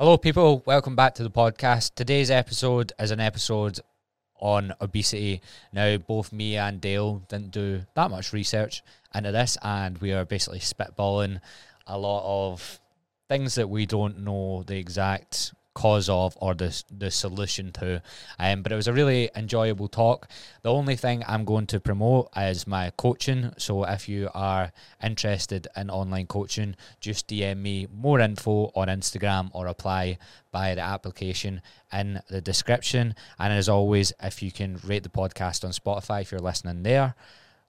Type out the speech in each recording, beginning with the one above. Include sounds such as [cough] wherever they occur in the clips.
Hello, people. Welcome back to the podcast. Today's episode is an episode on obesity. Now, both me and Dale didn't do that much research into this, and we are basically spitballing a lot of things that we don't know the exact cause of or the the solution to. Um, but it was a really enjoyable talk. The only thing I'm going to promote is my coaching. So if you are interested in online coaching, just DM me more info on Instagram or apply by the application in the description. And as always, if you can rate the podcast on Spotify if you're listening there,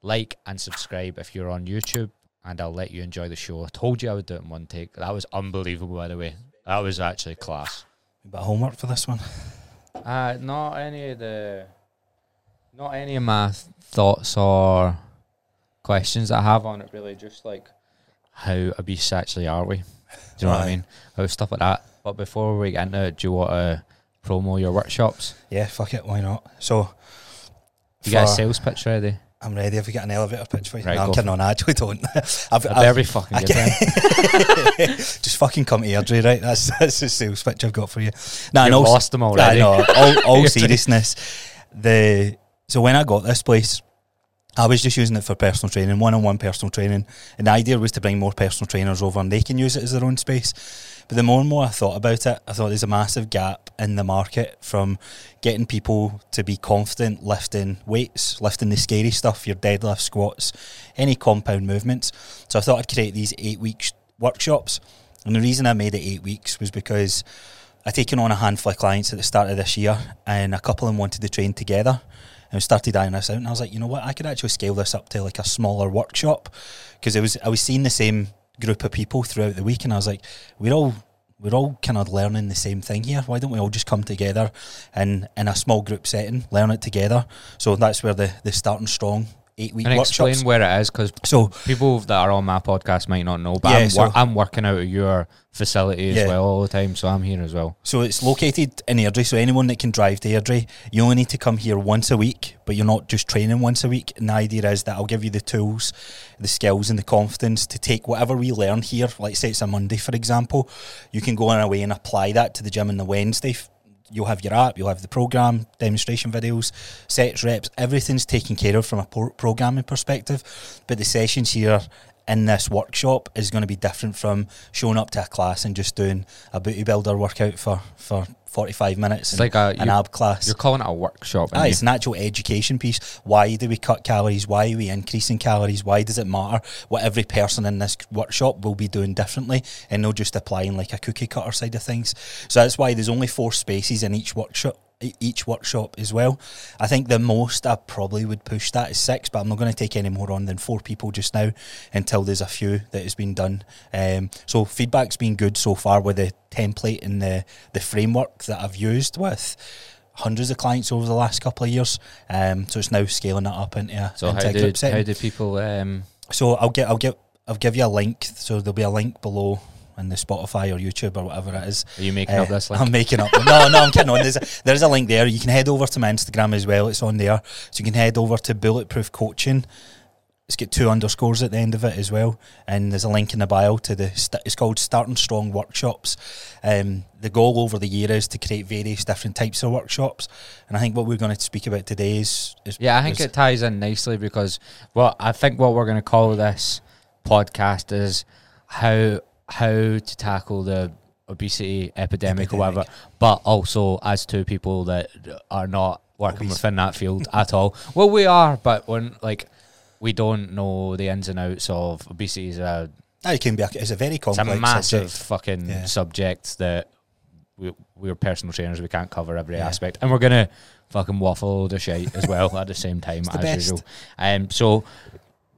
like and subscribe if you're on YouTube. And I'll let you enjoy the show. I told you I would do it in one take. That was unbelievable, by the way. That was actually class. A bit of homework for this one. Uh, not any of the, not any of my thoughts or questions I have on it. Really, just like how obese actually are we? Do you know what I mean? How stuff like that. But before we get into it, do you want to promo your workshops? Yeah, fuck it, why not? So, You got a sales pitch ready? I'm ready. Have you got an elevator pitch for you? Right, no, I'm kidding on. I actually don't. [laughs] [laughs] I've, I be fucking I good. [laughs] Just fucking come to Airdrie, right? That's that's the sales pitch I've got for you. Nah, You've no, lost them I already. know. All, all seriousness, the so when I got this place, I was just using it for personal training, one-on-one personal training, and the idea was to bring more personal trainers over and they can use it as their own space. But the more and more I thought about it, I thought there's a massive gap in the market from getting people to be confident lifting weights, lifting the scary stuff, your deadlift, squats, any compound movements. So I thought I'd create these eight week workshops. And the reason I made it eight weeks was because I'd taken on a handful of clients at the start of this year, and a couple of them wanted to train together. And we started ironing this out, and I was like, you know what, I could actually scale this up to like a smaller workshop because it was I was seeing the same group of people throughout the week, and I was like, we're all we're all kind of learning the same thing here. Why don't we all just come together and in a small group setting, learn it together? So that's where the the starting strong eight week And explain where it is because So people that are on my podcast might not know, but Yeah, I'm, so- wor- I'm working out of your facility as Yeah. well all the time, so I'm here as well. So it's located in Airdrie. So anyone that can drive to Airdrie, you only need to come here once a week, but you're not just training once a week. And the idea is that I'll give you the tools, the skills, and the confidence to take whatever we learn here. Like say it's a Monday, for example, you can go on away and apply that to the gym on the Wednesday. You'll have your app, you'll have the program, demonstration videos, sets, reps. Everything's taken care of from a pro- programming perspective. But the sessions here in this workshop is going to be different from showing up to a class and just doing a booty builder workout for, for 45 minutes It's like a an ab class. you're calling it a workshop. Ah, it's an actual education piece. Why do we cut calories? Why are we increasing calories? Why does it matter? What every person in this workshop will be doing differently and not just applying like a cookie cutter side of things. So that's why there's only four spaces in each workshop each workshop as well. I think the most I probably would push that is six, but I'm not going to take any more on than four people just now until there's a few that has been done. Um, so feedback's been good so far with the template and the the framework that I've used with hundreds of clients over the last couple of years. Um, so it's now scaling it up into a, So into how a do group setting. how do people? Um, So I'll get I'll get I'll give you a link. So there'll be a link below the Spotify or YouTube or whatever it is. are you making Uh, up this link? I'm making up. No, no, I'm kidding on. There's a, there's a link there. You can head over to my Instagram as well. It's on there. So you can head over to Bulletproof Coaching. It's got two underscores at the end of it as well, and there's a link in the bio to the. St- it's called Starting Strong Workshops. Um, the goal over the year is to create various different types of workshops, and I think what we're going to speak about today is. is Yeah, I think it ties in nicely because what I think what we're going to call this podcast is how how to tackle the obesity epidemic, or whatever. But also as two people that are not working Obese. within that field at all. Well, we are, but when like we don't know the ins and outs of obesity is a it can be. A, it's a very it's complex. a massive subject. fucking Yeah. subject that we, we're personal trainers. We can't cover every Yeah. aspect, and we're gonna fucking waffle the shit as well at the same [laughs] time the as best. usual. Um, so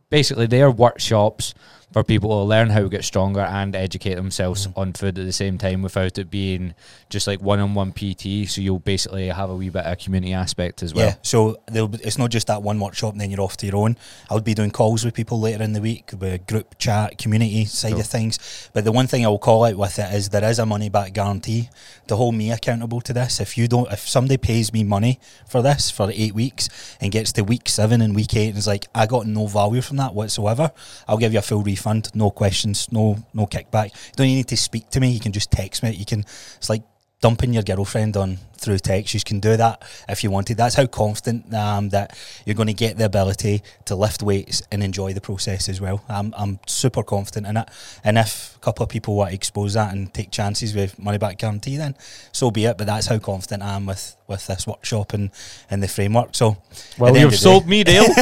basically, they are workshops for people to learn how to get stronger and educate themselves Mm-hmm. on food at the same time without it being just like one-on-one PT. So you'll basically have a wee bit of community aspect as well. Yeah, so there'll be, it's not just that one workshop and then you're off to your own. I'll be doing calls with people later in the week, with group chat, community side Cool. of things. But the one thing I will call out with it is there is a money back guarantee to hold me accountable to this. If you don't, if somebody pays me money for this for eight weeks and gets to week seven and week eight and is like, I got no value from that whatsoever, I'll give you a full refund refund, no questions, no no kickback. You don't need to speak to me. You can just text me. You can. It's like dumping your girlfriend on through text. You can do that if you wanted. That's how confident um, that you're going to get the ability to lift weights and enjoy the process as well. I'm, I'm super confident in it. And if a couple of people want to expose that and take chances with money back guarantee, then so be it. But that's how confident I am with, with this workshop and, and the framework. So, well, you've sold me, Dale. [laughs]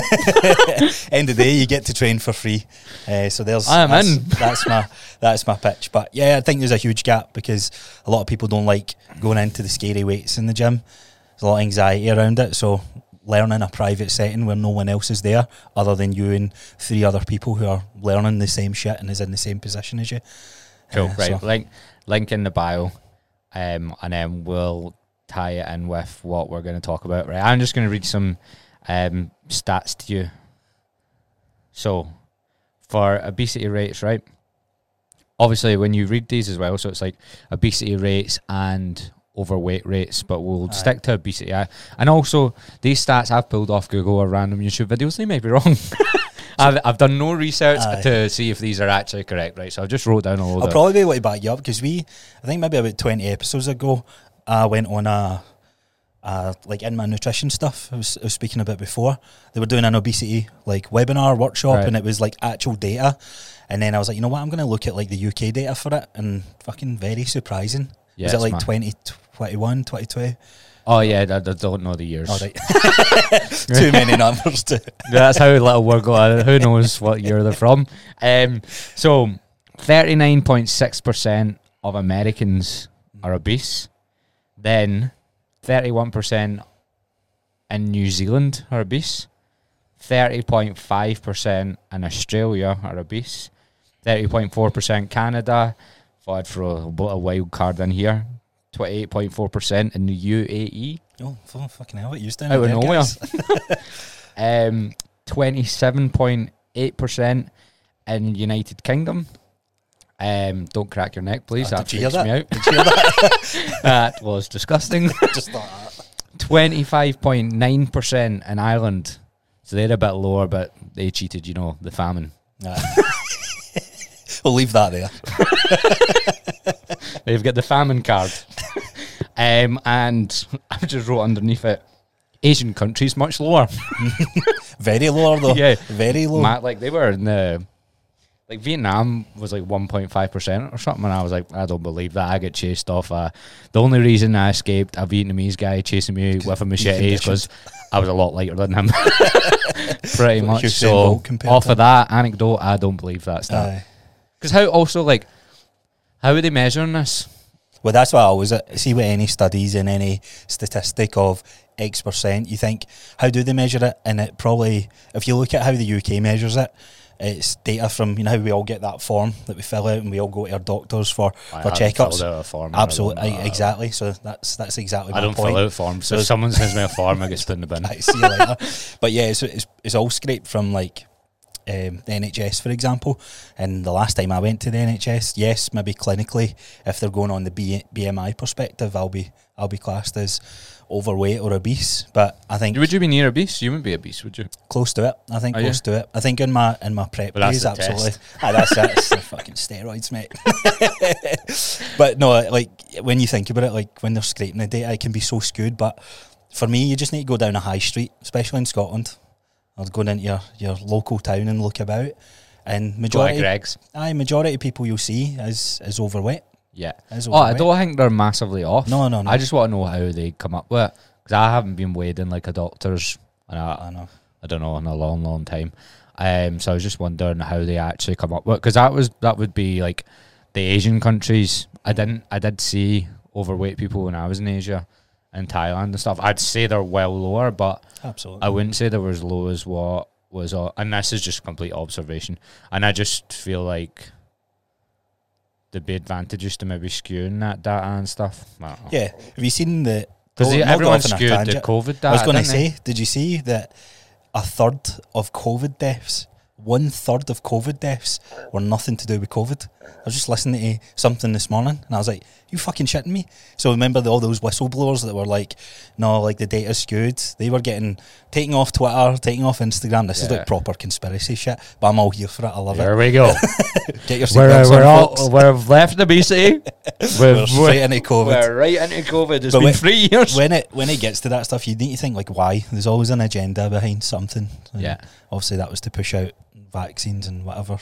[laughs] end of the day, you get to train for free. Uh, so there's I am that's, in. [laughs] that's my that's my pitch. But yeah, I think there's a huge gap because a lot of people don't like going into the scary weights in the gym. There's a lot of anxiety around it. So learning a private setting where no one else is there other than you and three other people who are learning the same shit and is in the same position as you. Cool, Uh, right. so- Link link in the bio. Um, and then we'll tie it in with what we're going to talk about. Right. I'm just going to read some um, stats to you. So, for obesity rates, right? Obviously, when you read these as well, so it's like obesity rates and overweight rates, but we'll Aye. stick to obesity. I- And also, these stats I've pulled off Google or random YouTube videos, they may be [laughs] wrong. I've, I've done no research Aye. to see if these are actually correct, right? So I've just wrote down a load I'll probably be able to back you up because we, I think maybe about 20 episodes ago, I went on a, a like in my nutrition stuff I was, I was speaking about before. They were doing an obesity like webinar workshop Right. and it was like actual data. And then I was like, you know what, I'm going to look at like the UK data for it and fucking very surprising. Yeah, was it like mad. 2021, 22? Oh yeah, I, I don't know the years. Oh, right. [laughs] [laughs] Too many numbers to. That's how little we're going. Who knows what year they're from? Um, so, thirty nine point six percent of Americans are obese. Then, thirty one percent in New Zealand are obese. Thirty point five percent in Australia are obese. Thirty point four percent Canada. Thought I'd throw a, wild card in here. Twenty eight point four percent in the UAE. Oh, fu- fucking hell, what you doing? Out of nowhere. [laughs] [laughs] um, twenty-seven point eight percent in United Kingdom. Um, don't crack your neck, please. Oh, that did you hear freaks me out. Did you hear that? [laughs] that was disgusting. Just like that. Twenty-five point nine percent in Ireland. So they're a bit lower, but they cheated. You know, the famine. Nah. we'll leave that there. [laughs] They've got the famine card. um, and [laughs] I've just wrote underneath it. Asian countries much lower. [laughs] Very low though. Yeah. Very low. Matt, like they were in the like Vietnam was like one point five percent or something, and I was like, I don't believe that. I get chased off. Uh, the only reason I escaped a Vietnamese guy chasing me with a machete is because I was a lot lighter than him, pretty much. So off of that anecdote, I don't believe that stuff. Because how also like how are they measuring this? Well, that's what I always uh, see with any studies and any statistic of X percent. You think, how do they measure it? And it probably, if you look at how the UK measures it, it's data from you know how we all get that form that we fill out and we all go to our doctors for I for checkups. filled out a form, I Absolutely, don't know. exactly. So that's that's exactly. I my don't point. fill out forms. So So- if someone sends me a form, I get put in the bin. [laughs] I see you later. But yeah, it's, it's, it's all scraped from like um, the NHS, for example. And the last time I went to the NHS, yes, maybe clinically, if they're going on the B- BMI perspective, I'll be I'll be classed as overweight or obese. But I think Would you be near obese? You wouldn't be obese, would you? close to it. I think Are close to it. I think in my in my prep that's days, absolutely. test. [laughs] Aye, that's the fucking steroids, mate. [laughs] but no, like when you think about it, like when they're scraping the data, it can be so skewed. But for me, you just need to go down a high street, especially in Scotland, or going into your, your local town and look about. And majority, Greggs. aye, majority of people you'll see is is overweight. Yeah. Is Oh, I overweight. don't think they're massively off. No, no, no. I just want to know how they come up with it because I haven't been weighed in like a doctor's, and I, I know. I don't know in a long, long time. Um, so I was just wondering how they actually come up with because that was that would be like the Asian countries. I didn't, I did see overweight people when I was in Asia and Thailand and stuff. I'd say they're well lower, but Absolutely. I wouldn't say they were as low as what was. Uh, and this is just complete observation. And I just feel like there'd be advantages to maybe skewing that data and stuff. I don't know. yeah. Have you seen the? Because go everyone off on a skewed the. COVID data. I was going to say, did you see that a third of COVID deaths one third of COVID deaths were nothing to do with COVID. I was just listening to something this morning, and I was like, "You fucking shitting me?" So remember the, all those whistleblowers that were like, "No, like the data's skewed." They were getting taking off Twitter, taking off Instagram. This is like proper conspiracy shit, but I'm all here for it. I love There it. There we go. [laughs] Get your we're we're all, folks. we've left the BC. [laughs] We're straight into COVID. We're right into COVID. It's But been when- three years. when it when it gets to that stuff, you need to think like why. There's always an agenda behind something. And Yeah. Obviously, that was to push out vaccines and whatever,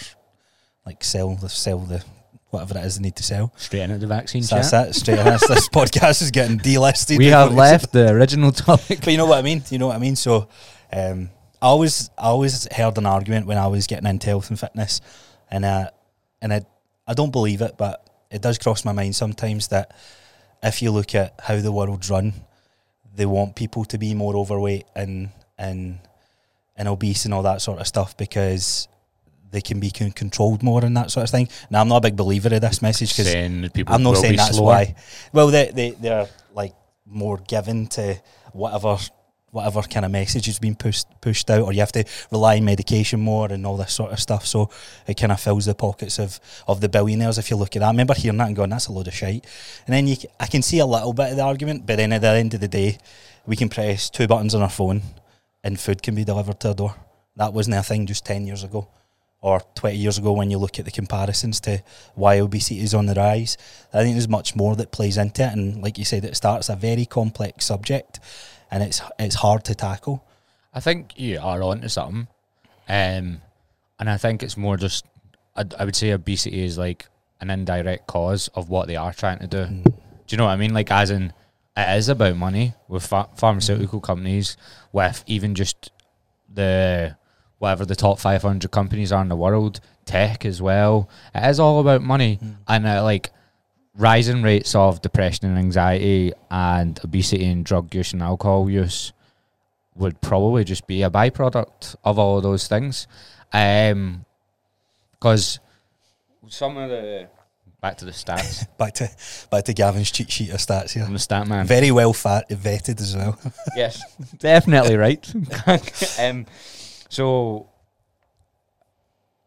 like sell the sell the whatever it is they need to sell. Straight into the vaccine So that's chat. it. Straight ahead. this [laughs] podcast is getting delisted. We [laughs] have left the original topic. But you know what I mean. You know what I mean. So, um, I always I always heard an argument when I was getting into health and fitness, and uh, and I I don't believe it, but it does cross my mind sometimes that if you look at how the world's run, they want people to be more overweight and and and obese and all that sort of stuff because they can be con- controlled more and that sort of thing. Now, I'm not a big believer of this message because Saying that people I'm not saying that's slower. why. Well, they they they're like more given to whatever whatever kind of message is being pushed pushed out, or you have to rely on medication more and all this sort of stuff. So it kind of fills the pockets of of the billionaires. If you look at that, I remember hearing that and going, "That's a load of shite." And then you, I can see a little bit of the argument, but then at the end of the day, we can press two buttons on our phone, and food can be delivered to our door. That wasn't a thing just ten years ago. Or 20 years ago, when you look at the comparisons to why obesity is on the rise, I think there's much more that plays into it, and like you said, it starts a very complex subject, and it's it's hard to tackle. I think you are onto something, um, and I think it's more just. I, I would say obesity is like an indirect cause of what they are trying to do. Mm. Do you know what I mean? Like, as in, it is about money with ph- pharmaceutical companies, with even just the whatever the top 500 companies are in the world, tech as well. It is all about money, Mm. and uh, like rising rates of depression and anxiety, and obesity and drug use and alcohol use would probably just be a byproduct of all of those things. Um, because some of the back to the stats, [laughs] Back to back to Gavin's cheat sheet of stats here. I'm the stat man. Very well fat, vetted as well. [laughs] yes, definitely right. [laughs] um, so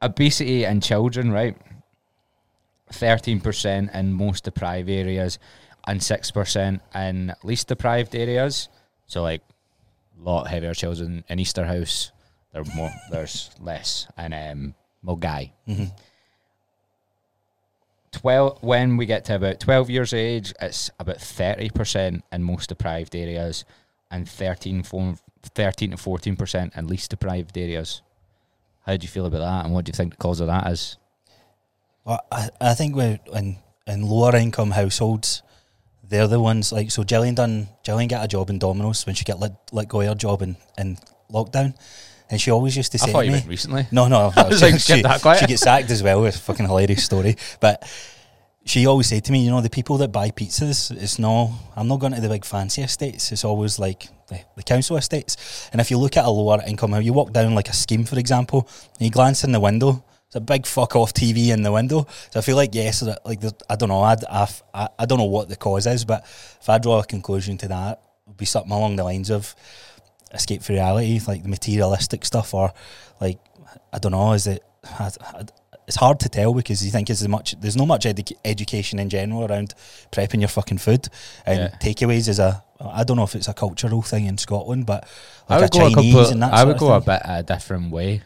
obesity in children, right? Thirteen percent in most deprived areas, and six percent in least deprived areas. So like, a lot heavier children in Easterhouse. There more. There's less in um, Milngavie. Hmm Twelve. When we get to about twelve years of age, it's about thirty percent in most deprived areas, and 13, four- 13 to fourteen percent in least deprived areas. How do you feel about that, and what do you think the cause of that is? Well, I, I think in in lower income households, they're the ones like so. Gillian done Gillian got a job in Domino's when she got let let go of her job in, in lockdown, and she always used to I say thought to you me, meant recently. No, no. [laughs] I was she, like, she, get that quiet. she gets sacked as well. It's a fucking hilarious story. But she always said to me, you know, the people that buy pizzas, it's no, I'm not going to the big fancy estates. It's always like the, the council estates. And if you look at a lower income, you walk down like a scheme, for example, and you glance in the window, it's a big fuck off TV in the window. So I feel like yes, like I don't know, I'd, I I don't know what the cause is, but if I draw a conclusion to that, it would be something along the lines of escape from reality, like the materialistic stuff, or like I don't know, is it? I, I, it's hard to tell because you think as much there's no much edu- education in general around prepping your fucking food and Yeah. takeaways is a I don't know if it's a cultural thing in Scotland, but I would a go a Chinese that I would go a bit a different way.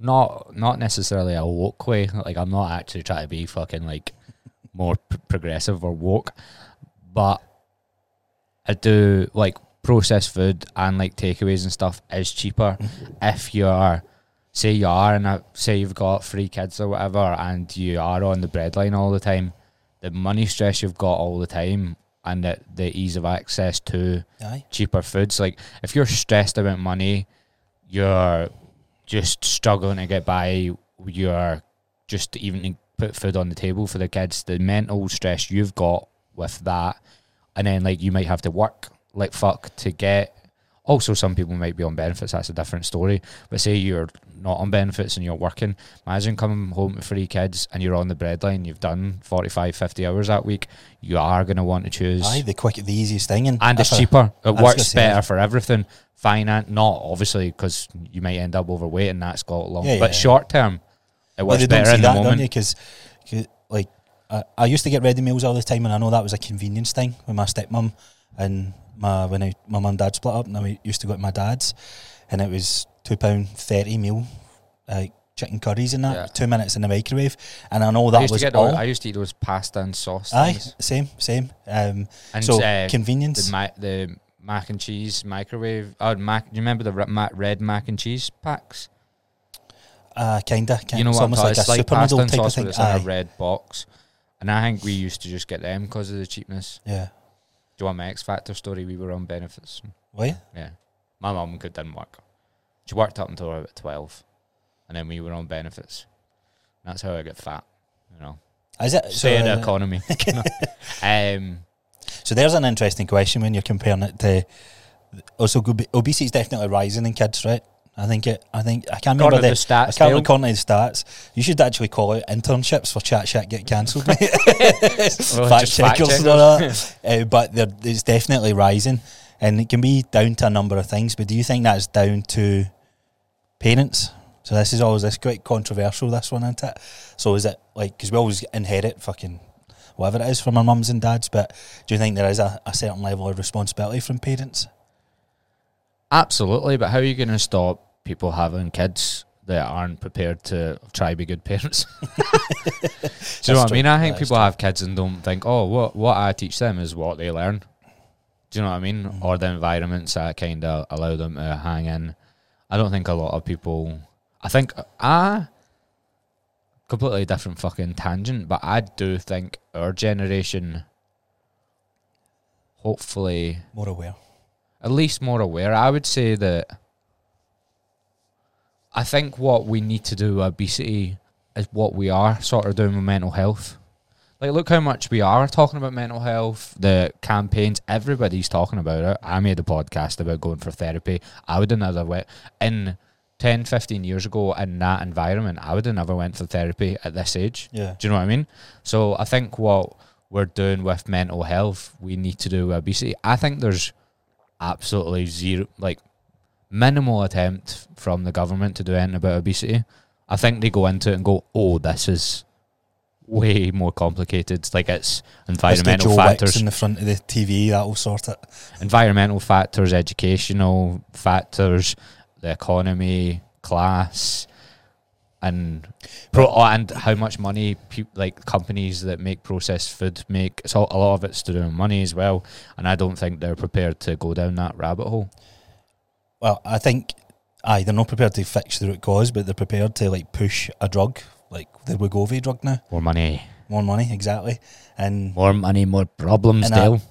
Not not necessarily a woke way. Like I'm not actually trying to be fucking like more pr- progressive or woke, but I do like processed food and like takeaways and stuff is cheaper mm-hmm. if you're say you are and say you've got three kids or whatever and you are on the breadline all the time. The money stress you've got all the time and the, the ease of access to Aye. cheaper foods. Like if you're stressed about money, you're just struggling to get by. You're just even to put food on the table for the kids. The mental stress you've got with that, and then like you might have to work like fuck to get Also, some people might be on benefits. That's a different story. But say you're not on benefits and you're working. Imagine coming home with three kids and you're on the breadline. You've done 45, 50 hours that week. You are going to want to choose. Aye, the quick, the easiest thing, and, and it's cheaper. It works better for everything. Finance, not obviously because you might end up overweight and that's got long. Yeah, but yeah. short term, it Well, works don't better in the moment. Because, like, I, I used to get ready meals all the time, and I know that was a convenience thing with my stepmom and my when I, my mum and dad split up, and I used to go to my dad's, and it was two pound thirty meal, like chicken curries and that, Yeah. two minutes in the microwave, and I know that I used was to get all. those, I used to eat those pasta and sauce Aye, things. same, same. Um, And so uh, convenience. the ma- the mac and cheese microwave. Oh, mac. Do you remember the re- red mac and cheese packs? Uh, kinda, kinda. you know it's what? Talking- like a it's like super pasta noodle and type of sauce, thing. it's Aye, a red box. And I think we used to just get them because of the cheapness. yeah. Do you want my X Factor story? We were on benefits. Why? Yeah, my mum could didn't work. She worked up until about twelve, and then we were on benefits. That's how I get fat. You know, Is it? stay in the uh, economy. [laughs] [laughs] Um, So there's an interesting question when you're comparing it to. Also, obesity is definitely rising in kids, right? I think it. I think I can't remember the. the I can't according to the stats. You should actually call out internships for chat chat get cancelled, mate. [laughs] Well, fact checkers and all that. [laughs] Uh, but it's definitely rising, and it can be down to a number of things. But do you think that's down to parents? So this is always this quite controversial. This one, isn't it? So is it like because we always inherit fucking whatever it is from our mums and dads? But do you think there is a, a certain level of responsibility from parents? Absolutely, but how are you going to stop people having kids that aren't prepared to try to be good parents? [laughs] Do you know what I mean? I think people have kids and don't think, oh, what what I teach them is what they learn. Do you know what I mean? Mhm. Or the environments that kind of allow them to hang in. I don't think a lot of people. I think I completely different fucking tangent, but I do think our generation, hopefully, More aware. At least more aware. I would say that I think what we need to do with obesity is what we are sort of doing with mental health. Like, look how much we are talking about mental health, the campaigns, everybody's talking about it. I made a podcast about going for therapy. I would have never went in 10, 15 years ago in that environment. I would have never went for therapy at this age. Yeah. Do you know what I mean? So I think what we're doing with mental health, we need to do with obesity. I think there's absolutely zero, like minimal attempt from the government to do anything about obesity. I think they go into it and go, "Oh, this is way more complicated. Like it's environmental Joe factors, Wicks in the front of the TV. That'll sort it. environmental factors, educational factors, the economy, class, and pro- oh, and how much money peop like companies that make processed food make. It's all, a lot of it's to do with money as well, and I don't think they're prepared to go down that rabbit hole. Well, I think, aye, they're not prepared to fix the root cause, but they're prepared to like push a drug, like the Wegovy drug now. More money, More money, exactly. And more money, more problems. Dale.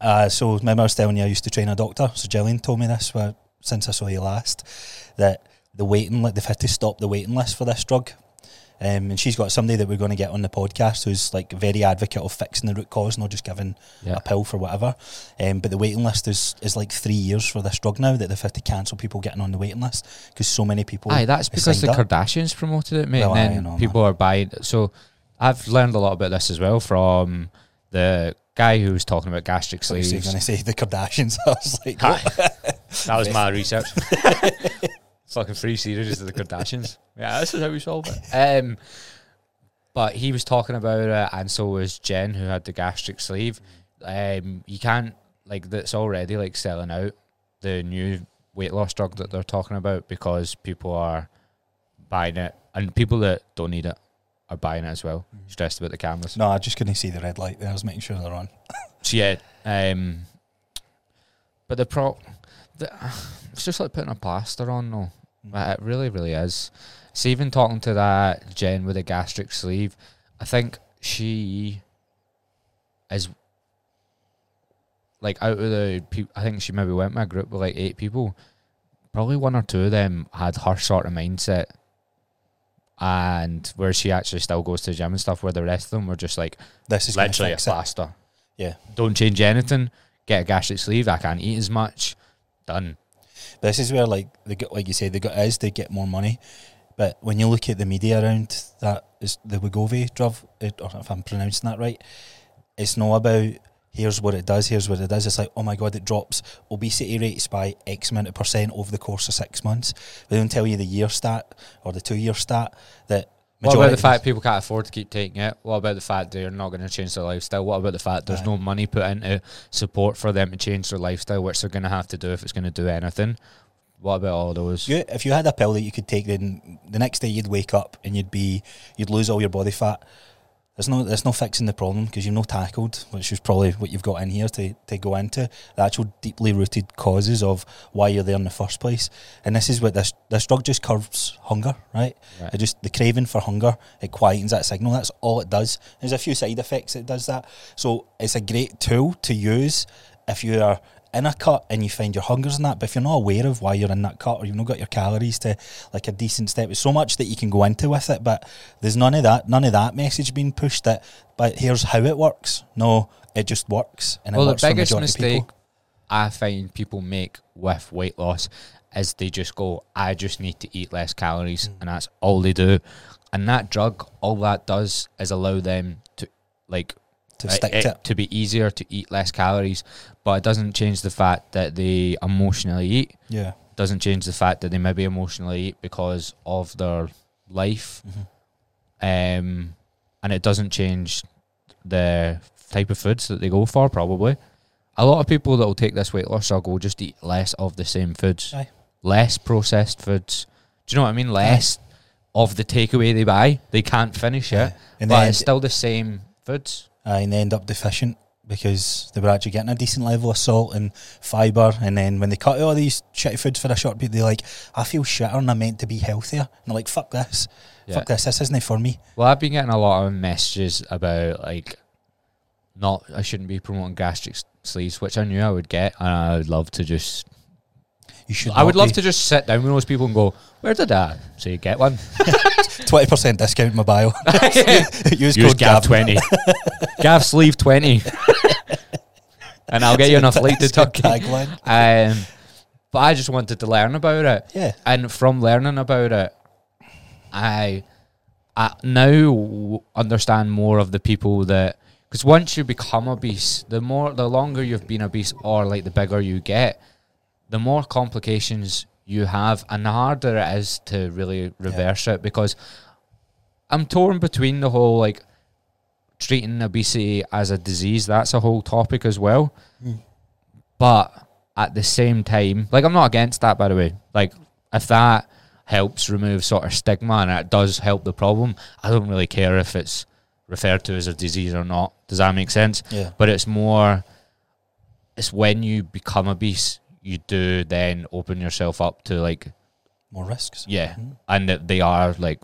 uh, so remember I was telling you I used to train a doctor. So Gillian told me this uh, since I saw you last that the waiting li- they've had to stop the waiting list for this drug. Um, and she's got somebody that we're going to get on the podcast who's like very advocate of fixing the root cause, not just giving Yeah. a pill for whatever. Um, but the waiting list is, is like three years for this drug now that they've had to cancel people getting on the waiting list because so many people. Aye, that's because the up. Kardashians promoted it, mate. Well, and then know, people are buying. So I've learned a lot about this as well from the guy who was talking about gastric So you're sleeves. going to say the Kardashians. [laughs] I was like, that was my [laughs] research. [laughs] Fucking free series of the Kardashians. [laughs] Yeah, this is how we solve it. Um, but he was talking about it, and so was Jen, who had the gastric sleeve. Um, you can't like that's already like selling out the new weight loss drug that they're talking about because people are buying it, and people that don't need it are buying it as well. Stressed about the cameras. no, I just couldn't see the red light there. I was making sure they're on. [laughs] So yeah, um, but the pro, the, [sighs] it's just like putting a plaster on. though. Uh, It really, really is. See, even talking to that Jen with a gastric sleeve, I think she is like out of the people. I think she maybe went with a group with like eight people. Probably one or two of them had her sort of mindset, and where she actually still goes to the gym and stuff. Where the rest of them were just like This is literally a fix it. Yeah. Don't change anything. Get a gastric sleeve. I can't eat as much. Done. This is where like they get like you say they got is they get more money. But when you look at the media around that is the Wegovy drug, or if I'm pronouncing that right, it's not about here's what it does, here's what it does. It's like, oh my god, it drops obesity rates by X amount of percent over the course of six months. They don't tell you the year stat or the two year stat that What about the fact people can't afford to keep taking it? What about the fact they're not going to change their lifestyle? What about the fact there's Aye. no money put into support for them to change their lifestyle, which they're going to have to do if it's going to do anything? What about all those? You, if you had a pill that you could take, then the next day you'd wake up and you'd be you'd lose all your body fat. There's no there's no fixing the problem because you've no tackled, which is probably what you've got in here to, to go into the actual deeply rooted causes of why you're there in the first place. And this is what this this drug just curbs hunger, right? Right. It just the craving for hunger it quietens that signal. That's all it does. There's a few side effects it does that. So it's a great tool to use if you are in a cut and you find your hungers in that, but if you're not aware of why you're in that cut or you've not got your calories to like a decent step, it's so much that you can go into with it, but there's none of that, none of that message being pushed that but here's how it works. No, it just works. And well, the works for biggest of mistake. I find people make with weight loss is they just go, I just need to eat less calories, Mm. and that's all they do. And that drug, all that does is allow them to, like, To stick it- to it. to be easier to eat less calories, but it doesn't change the fact that they emotionally eat. Yeah. Doesn't change the fact that they maybe emotionally eat because of their life, Mhm. um, and it doesn't change the type of foods that they go for. Probably, a lot of people that will take this weight loss drug will just eat less of the same foods, Aye. less processed foods. Do you know what I mean? Less of the takeaway they buy. They can't finish it, Yeah. And but it's still the same foods. Uh, and they end up deficient because they were actually getting a decent level of salt and fibre. And then when they cut all these shitty foods for a short period, they're like, I feel shitter and I'm meant to be healthier. And they're like, fuck this. Yeah. Fuck this. This isn't for me. Well, I've been getting a lot of messages about like not I shouldn't be promoting gastric sleeves, which I knew I would get, and I would love to just You should. I would love be. to just sit down with those people and go, "Where did I say get one?" [laughs] 20% discount in my bio. [laughs] [laughs] Use, Use code Gav twenty, Gav sleeve twenty, and I'll get you a flight to Turkey. Tagline. Um, but I just wanted to learn about it. Yeah. and from learning about it, I, I now understand more of the people that because once you become obese, the more the longer you've been obese, or like the bigger you get, the more complications you have, and the harder it is to really reverse it. Because I'm torn between the whole like treating obesity as a disease. That's a whole topic as well, Mm. but at the same time, like I'm not against that. By the way, like if that helps remove sort of stigma and it does help the problem, I don't really care if it's referred to as a disease or not. Does that make sense? Yeah. But it's more, it's when you become obese, you do then open yourself up to like, More risks. yeah, Mhm. and that they are like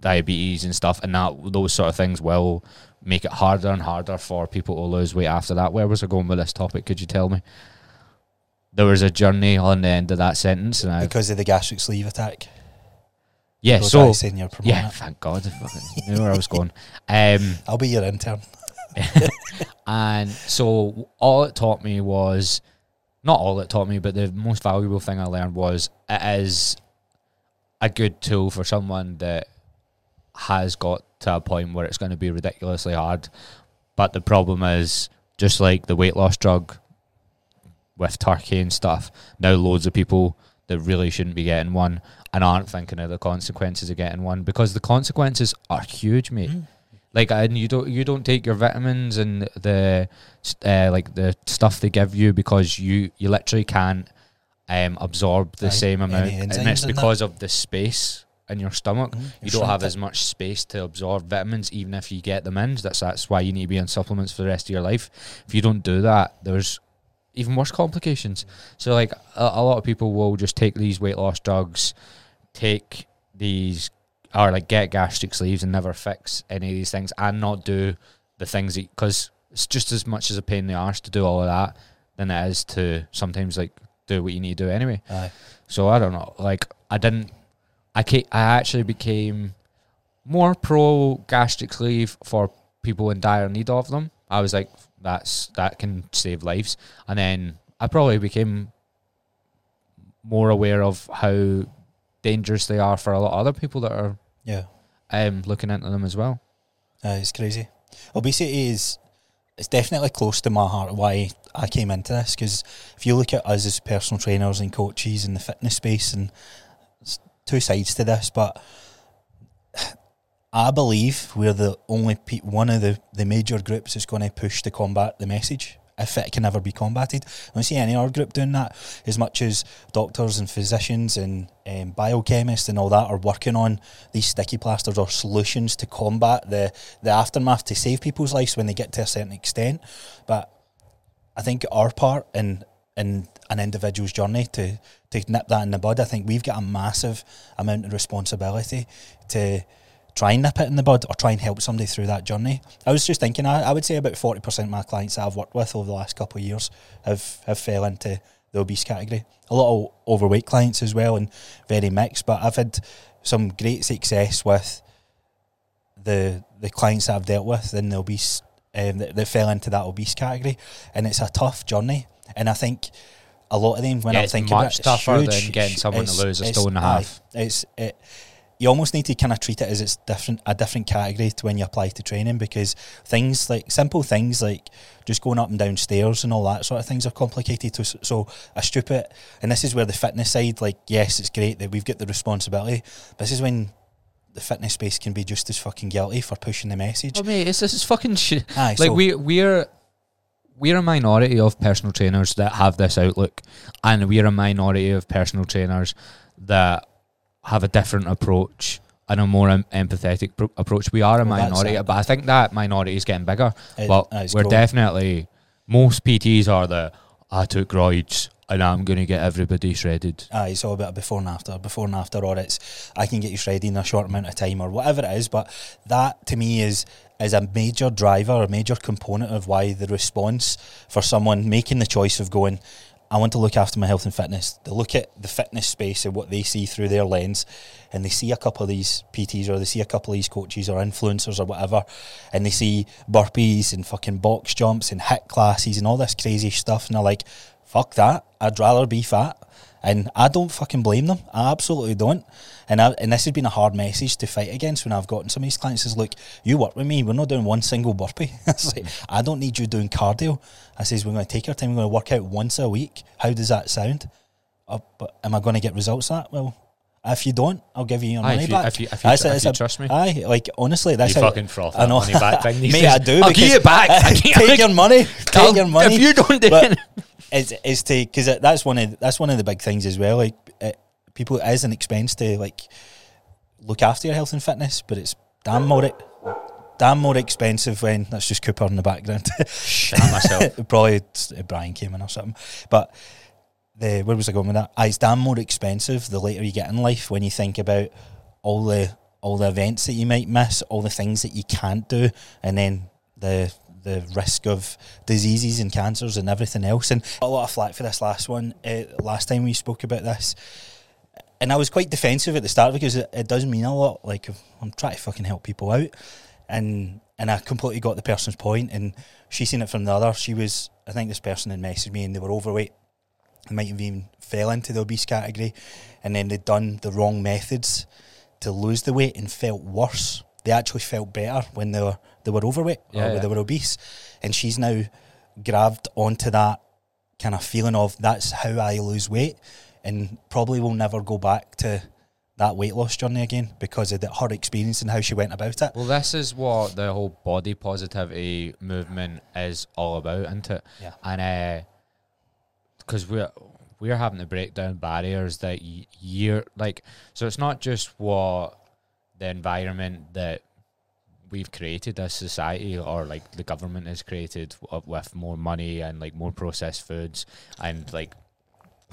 diabetes and stuff, and that those sort of things will make it harder and harder for people to lose weight after that. Where was I going with this topic? Could you tell me? There was a journey on the end of that sentence, and Because of the gastric sleeve attack. yeah. So guys saying you're promoting yeah, it. thank God, I knew where I was going. Um, [laughs] I'll be your intern. [laughs] and so all it taught me was not all it taught me, but the most valuable thing I learned was it is a good tool for someone that has got to a point where it's going to be ridiculously hard. But the problem is, just like the weight loss drug with Turkey and stuff, now loads of people that really shouldn't be getting one and aren't thinking of the consequences of getting one because the consequences are huge, mate. Mm. Like, and you don't you don't take your vitamins and the uh, like the stuff they give you because you you literally can't um, absorb the Aye, same amount, and it's because of the space in your stomach. Mhm. You don't have as much space to absorb vitamins, even if you get them in. That's that's why you need to be on supplements for the rest of your life. If you don't do that, there's even worse complications. So, like a, a lot of people will just take these weight loss drugs, take these or like get gastric sleeves and never fix any of these things, and not do the things because it's just as much as a pain in the arse to do all of that than it is to sometimes like do what you need to do anyway. Aye. So I don't know. Like I didn't. I ca- I actually became more pro gastric sleeve for people in dire need of them. I was like, that's that can save lives. And then I probably became more aware of how dangerous they are for a lot of other people that are Yeah, um, looking into them as well. uh, it's crazy. Obesity is it's definitely close to my heart. Why I came into this because if you look at us as personal trainers and coaches in the fitness space, and it's two sides to this, but I believe we're the only pe- one of the, the major groups that's going to push to combat the message if it can ever be combated. I don't see any other group doing that as much as doctors and physicians and um, biochemists and all that are working on these sticky plasters or solutions to combat the, the aftermath to save people's lives when they get to a certain extent. But I think our part in in an individual's journey to to nip that in the bud, I think we've got a massive amount of responsibility to try and nip it in the bud or try and help somebody through that journey. I was just thinking, I, I would say about 40% of my clients that I've worked with over the last couple of years have, have fell into the obese category. A lot of overweight clients as well and very mixed, but I've had some great success with the the clients that I've dealt with in the obese um, that, that fell into that obese category, and it's a tough journey. And I think a lot of them, when Yeah, I'm thinking much about it, it's tougher huge. than getting someone to lose a stone and a aye, half. It's it. You almost need to kind of treat it as it's different, a different category to when you apply to training because things like simple things like just going up and down stairs and all that sort of things are complicated. To, so a stupid, and this is where the fitness side, like yes, it's great that we've got the responsibility. But this is when the fitness space can be just as fucking guilty for pushing the message. Oh mate, it's this is fucking shit. Like so- we we're we're a minority of personal trainers that have this outlook, and we're a minority of personal trainers that have a different approach and a more em- empathetic pro- approach. We are a Well, minority, but I think that minority is getting bigger. It- but we're definitely most PTs are the I took roids and I'm going to get everybody shredded. Aye, it's all about before and after, before and after, or it's I can get you shredded in a short amount of time, or whatever it is. But that to me is is a major driver, a major component of why the response for someone making the choice of going, I want to look after my health and fitness. They look at the fitness space and what they see through their lens, and they see a couple of these PTs or they see a couple of these coaches or influencers or whatever, and they see burpees and fucking box jumps and hit classes and all this crazy stuff, and they're like, fuck that. I'd rather be fat. And I don't fucking blame them. I absolutely don't. And I, and this has been a hard message to fight against when I've gotten some of these clients is look, you work with me, we're not doing one single burpee. [laughs] I don't need you doing cardio. I says, we're going to take our time, we're going to work out once a week. How does that sound? Oh, but am I going to get results at that? Well, if you don't, I'll give you your Aye, money if you- back. if you- if you That's if it's you a- trust me. Aye, like honestly, that's you how fucking froth I know. money back thing [laughs] Mate. I do. I'll give it back. I [laughs] take [laughs] your money. Take I'll- your money. If you don't do But it, is is to because that's one of that's one of the big things as well. Like it, people, it is an expense to like look after your health and fitness, but it's damn more e- damn more expensive when that's just Cooper in the background. shit myself. Probably it's- uh, Brian came in or something, but. The, where was I going with that? Ah, It's damn more expensive the later you get in life when you think about all the all the events that you might miss, all the things that you can't do, and then the the risk of diseases and cancers and everything else. And a lot of flack for this last one. Uh, last time we spoke about this, and I was quite defensive at the start because it, it does mean a lot. Like I'm trying to fucking help people out, and and I completely got the person's point. point, and she seen it from the other. She was, I think, this person had messaged me, and they were overweight. They might have even fell into the obese category, and then they'd done the wrong methods to lose the weight and felt worse. They actually felt better when they were they were overweight Yeah, or when yeah. they were obese, and she's now grabbed onto that kind of feeling of that's how I lose weight, and probably will never go back to that weight loss journey again because of the, her experience and how she went about it. Well, this is what the whole body positivity movement is all about, isn't it? Yeah. And uh, because we're we're having to break down barriers that you're like, so it's not just what the environment that we've created as society or like the government has created with more money and like more processed foods and like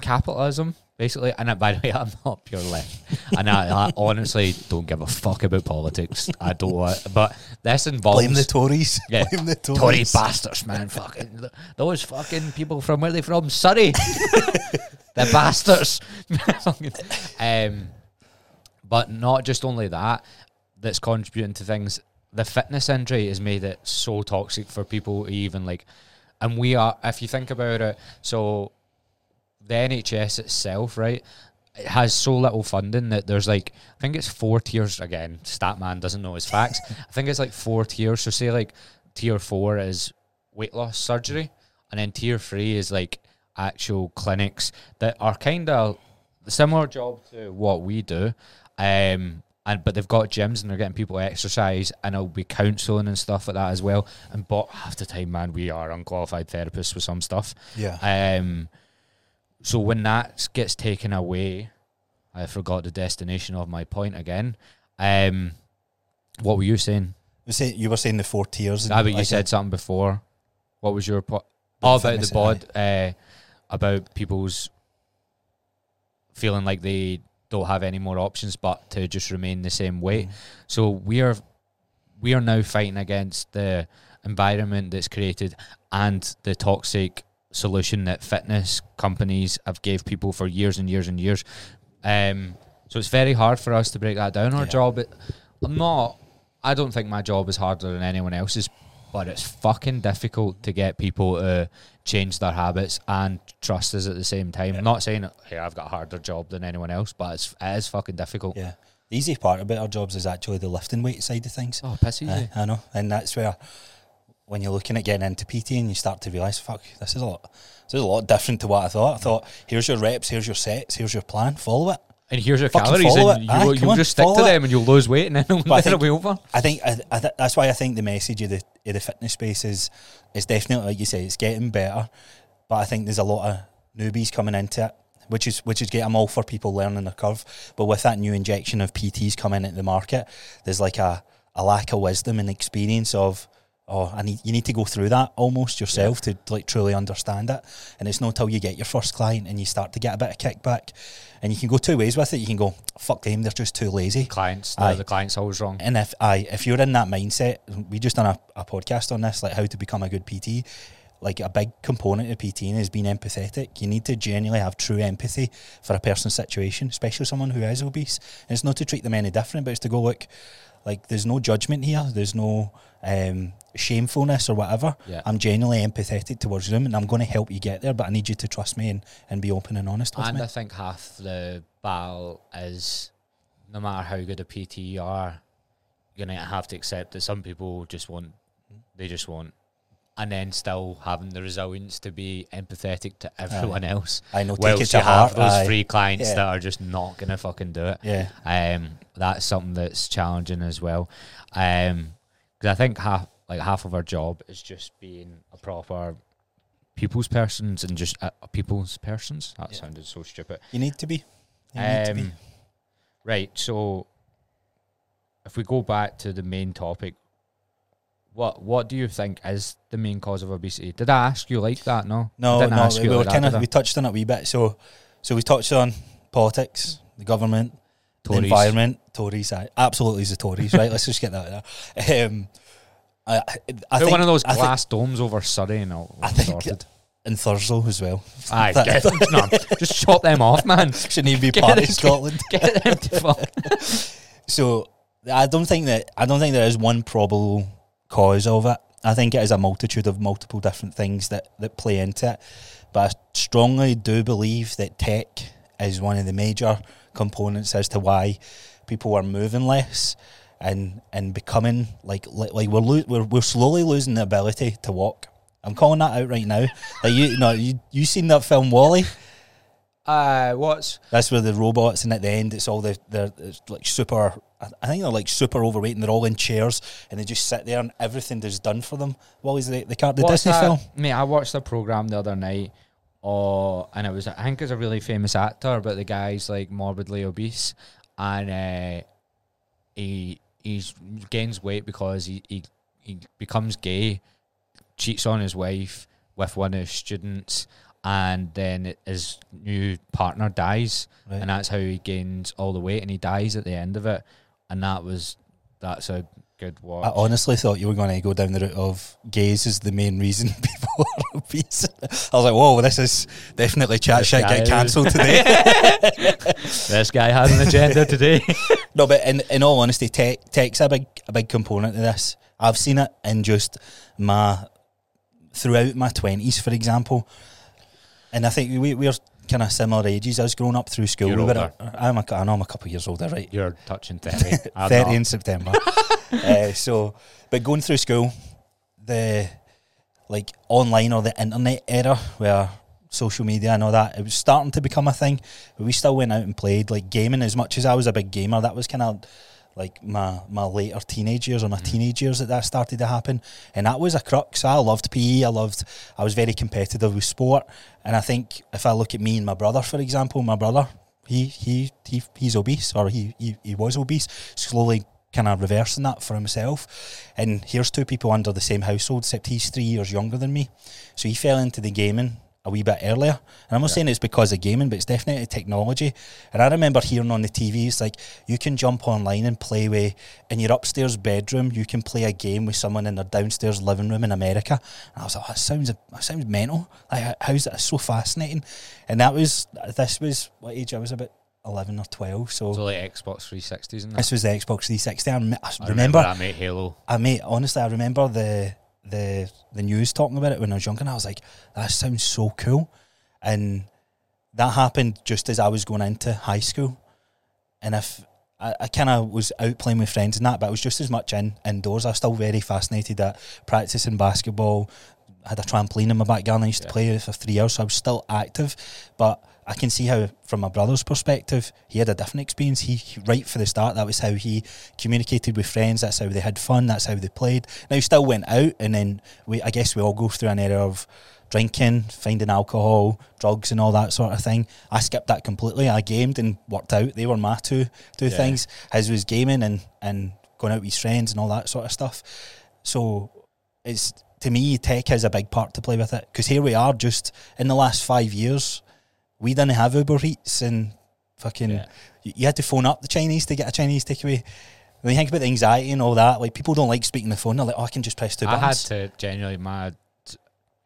capitalism basically and by the way [laughs] i'm not pure left and I, I honestly don't give a fuck about politics i don't want but this involves Blame the Tories. [laughs] Yeah. Blame the Tories. Tory bastards, man. Fucking those fucking people from where they from? Surrey. [laughs] the bastards. Um, but not just only that. That's contributing to things. The fitness industry has made it so toxic for people, even like, and we are. If you think about it, so the NHS itself, right? It has so little funding that there's like I think it's four tiers again. Statman doesn't know his facts. I think it's like four tiers. So say like tier four is weight loss surgery, and then tier three is like actual clinics that are kind of similar job to what we do. Um, and but they've got gyms and they're getting people to exercise and it'll be counselling and stuff like that as well. And but half the time, man, we are unqualified therapists with some stuff. Yeah. Um, so when that gets taken away, I forgot the destination of my point again. Um, what were you saying? You say- you were saying the four tiers. Ah, but you like said something before. What was your point? Oh, about the bod, uh, about people's feeling like they don't have any more options but to just remain the same weight. Mm. So we are we are now fighting against the environment that's created and the toxic solution that fitness companies have gave people for years and years and years. Um, so it's very hard for us to break that down. Our Yeah. job, it, I'm not. I don't think my job is harder than anyone else's, but it's fucking difficult to get people to change their habits and trust us at the same time. Yeah. I'm not saying, hey, I've got a harder job than anyone else, but it's, it is fucking difficult. Yeah. The easy part about our jobs is actually the lifting weight side of things. Oh, piss easy. Aye, I know, and that's where when you're looking at getting into PT and you start to realise, fuck, this is a lot. This is a lot different to what I thought. I thought, here's your reps, here's your sets, here's your plan, follow it. And here's your Fucking calories, and you, Aye, you'll on, just stick to follow it. them, and you'll lose weight, and then it'll, [laughs] But I then it'll think- be over. I think I, I th- that's why I think the message of the of the fitness space is is definitely like you say, it's getting better. But I think there's a lot of newbies coming into it, which is which is great. I'm all for people learning the curve. But with that new injection of PTs coming into the market, there's like a, a lack of wisdom and experience of oh, I need you need to go through that almost yourself to like truly understand it. And it's not till you get your first client and you start to get a bit of kickback. And you can go two ways with it. You can go, fuck them, they're just too lazy. Clients, Aye. the, the client's always wrong. And if I if you're in that mindset, we just done a, a podcast on this, like how to become a good PT. Like a big component of PTing is being empathetic. You need to genuinely have true empathy for a person's situation, especially someone who is obese. And it's not to treat them any different, but it's to go look, like there's no judgment here. There's no um, shamefulness or whatever. Yeah. I'm genuinely empathetic towards them, and I'm going to help you get there. But I need you to trust me and, and be open and honest with me. And me. I think half the battle is no matter how good a PT you are, you're gonna have to accept that some people just want they just want and then still having the resilience to be empathetic to everyone else. I know. Take it to you have heart. those aye. free clients Yeah. that are just not gonna fucking do it. Yeah. Um, that's something that's challenging as well. Um, because I think half like half of our job is just being a proper people's persons and just uh, people's persons. That Yeah. sounded so stupid. You need to be. You need to be. Um, right. So, if we go back to the main topic, what what do you think is the main cause of obesity? Did I ask you like that? No. I No, no, we, were like kind of we touched on it a wee bit. So, so we touched on politics, the government, the environment, Tories. aye. Absolutely, is the Tories, right? Let's just get that out there. Um, I, I, I think one of those I think- glass domes over Surrey and all I think- sorted. and Thurso as well. Aye, [laughs] get, no, just chop them off, man. [laughs] Shouldn't even be Get part of Scotland. Get them to fuck. [laughs] So I don't think that I don't think there is one probable cause of it. I think it is a multitude of multiple different things that, that play into it. But I strongly do believe that tech is one of the major components as to why people are moving less and and becoming like like, we're, lo- we're we're slowly losing the ability to walk. I'm calling that out right now. Like you, you know, you you seen that film WALL-E? Uh, what's That's where the robots, and at the end, it's all the they're it's like super. I I think they're like super overweight, and they're all in chairs, and they just sit there, and everything is done for them. WALL-E's the the, car, the Disney that? film. Mate, I watched a program the other night. Oh, and it was I think it's a really famous actor, but the guy's like morbidly obese, and uh, he he's gains weight because he, he he becomes gay, cheats on his wife with one of his students, and then his new partner dies, Right. and that's how he gains all the weight, and he dies at the end of it, and that was that's a good watch. I honestly thought you were going to go down the route of gays is the main reason [laughs] people are obese. I was like, whoa, this is definitely chat This shit get cancelled today. [laughs] this guy has an agenda [laughs] today. no, but in, in all honesty, tech tech's a big a big component of this. I've seen it in just my throughout my twenties, for example, and I think we we're kind of similar ages. I was growing up through school. You're we were, older. I'm a, I know I'm a couple of years older, right? You're touching 30. [laughs] I'm 30 in September. [laughs] uh, so, but going through school, the like online or the internet era where social media and all that, it was starting to become a thing. But we still went out and played like gaming as much as I was a big gamer. That was kind of like my my later teenage years or my mm. teenage years that that started to happen, and that was a crux. I loved PE. I loved. I was very competitive with sport, and I think if I look at me and my brother, for example, my brother, he he, he he's obese or he, he he was obese, slowly kind of reversing that for himself. And here's two people under the same household, except he's three years younger than me, so he fell into the gaming a wee bit earlier. And I'm not Yeah. saying it's because of gaming, but it's definitely technology. And I remember hearing on the TV, it's like you can jump online and play with in your upstairs bedroom. You can play a game with someone in their downstairs living room in America. And I was like, oh, that sounds that sounds mental. Like how's that so fascinating? And that was this was what age I was about eleven or twelve. So. So like Xbox 360s and that. this was the Xbox 360. I, rem- I I remember, that, mate, Halo. I made, honestly, I remember the the the news talking about it when I was younger, and I was like, that sounds so cool. And that happened just as I was going into high school. And if I, I kind of was out playing with friends and that, but I was just as much in indoors. I was still very fascinated at practicing basketball. I had a trampoline in my back garden. I used Yeah. to play it for three years, so I was still active. But I can see how, from my brother's perspective, he had a different experience. He, he right for the start, that was how he communicated with friends. That's how they had fun. That's how they played. Now he still went out, and then we, I guess, we all go through an era of drinking, finding alcohol, drugs, and all that sort of thing. I skipped that completely. I gamed and worked out. They were my two two Yeah. things. His was gaming and and going out with his friends and all that sort of stuff. So it's to me, tech has a big part to play with it because here we are, just in the last five years, we didn't have Uber Eats and fucking. Yeah. You, you had to phone up the Chinese to get a Chinese takeaway. When you think about the anxiety and all that, like people don't like speaking the phone. They're like, "Oh, I can just press two I had buttons." to genuinely, my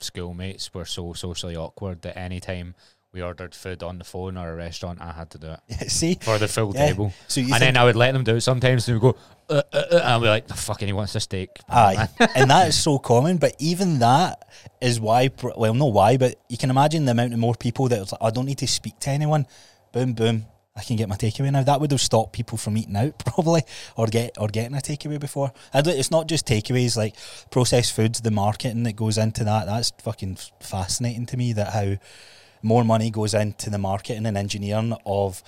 schoolmates were so socially awkward that any time we ordered food on the phone or a restaurant, I had to do it [laughs] See, for the full Yeah. table. so you and then I would let them do it sometimes. They would go, uh, uh, uh, and I'd be like, the fucking, he wants a steak. [laughs] Aye, and that is so common. But even that is why, well, not why, but you can imagine the amount of more people that like, I don't need to speak to anyone. Boom, boom, I can get my takeaway now. That would have stopped people from eating out [laughs] probably, or get or getting a takeaway before. I don't, it's not just takeaways like processed foods, the marketing that goes into that. That's fucking fascinating to me. That how more money goes into the marketing and engineering of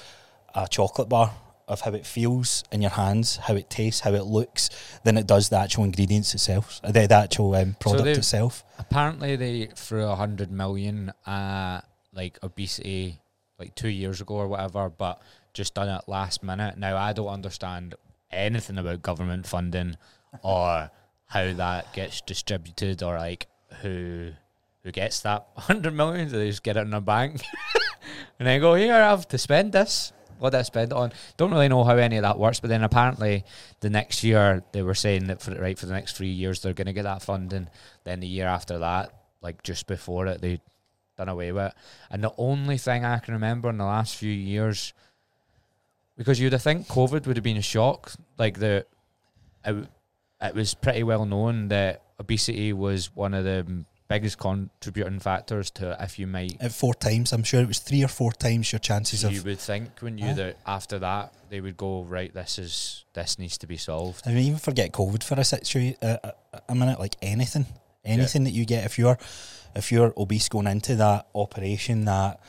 a chocolate bar of how it feels in your hands, how it tastes, how it looks, than it does the actual ingredients itself, uh, the, the actual um, product they've- itself. Apparently, they threw a hundred million at like obesity like two years ago or whatever, but just done it last minute. Now I don't understand anything about government funding or how that gets distributed or like who who gets that [laughs] hundred million. Do they just get it in their bank [laughs] and then go here? I have to spend this. What did I spend it on? Don't really know how any of that works, but then apparently the next year they were saying that for right for the next three years they're going to get that funding. Then the year after that, like just before it, they done away with it. And the only thing I can remember in the last few years, because you'd have think COVID would have been a shock. Like the, it, it was pretty well known that obesity was one of the biggest contributing factors to if you might. At four times, I'm sure it was three or four times your chances You of. You would think when you that after that they would go right. This is this needs to be solved. I mean, even forget COVID for a situation, uh, a- minute, like anything, anything that you get if you're if you're obese going into that operation, that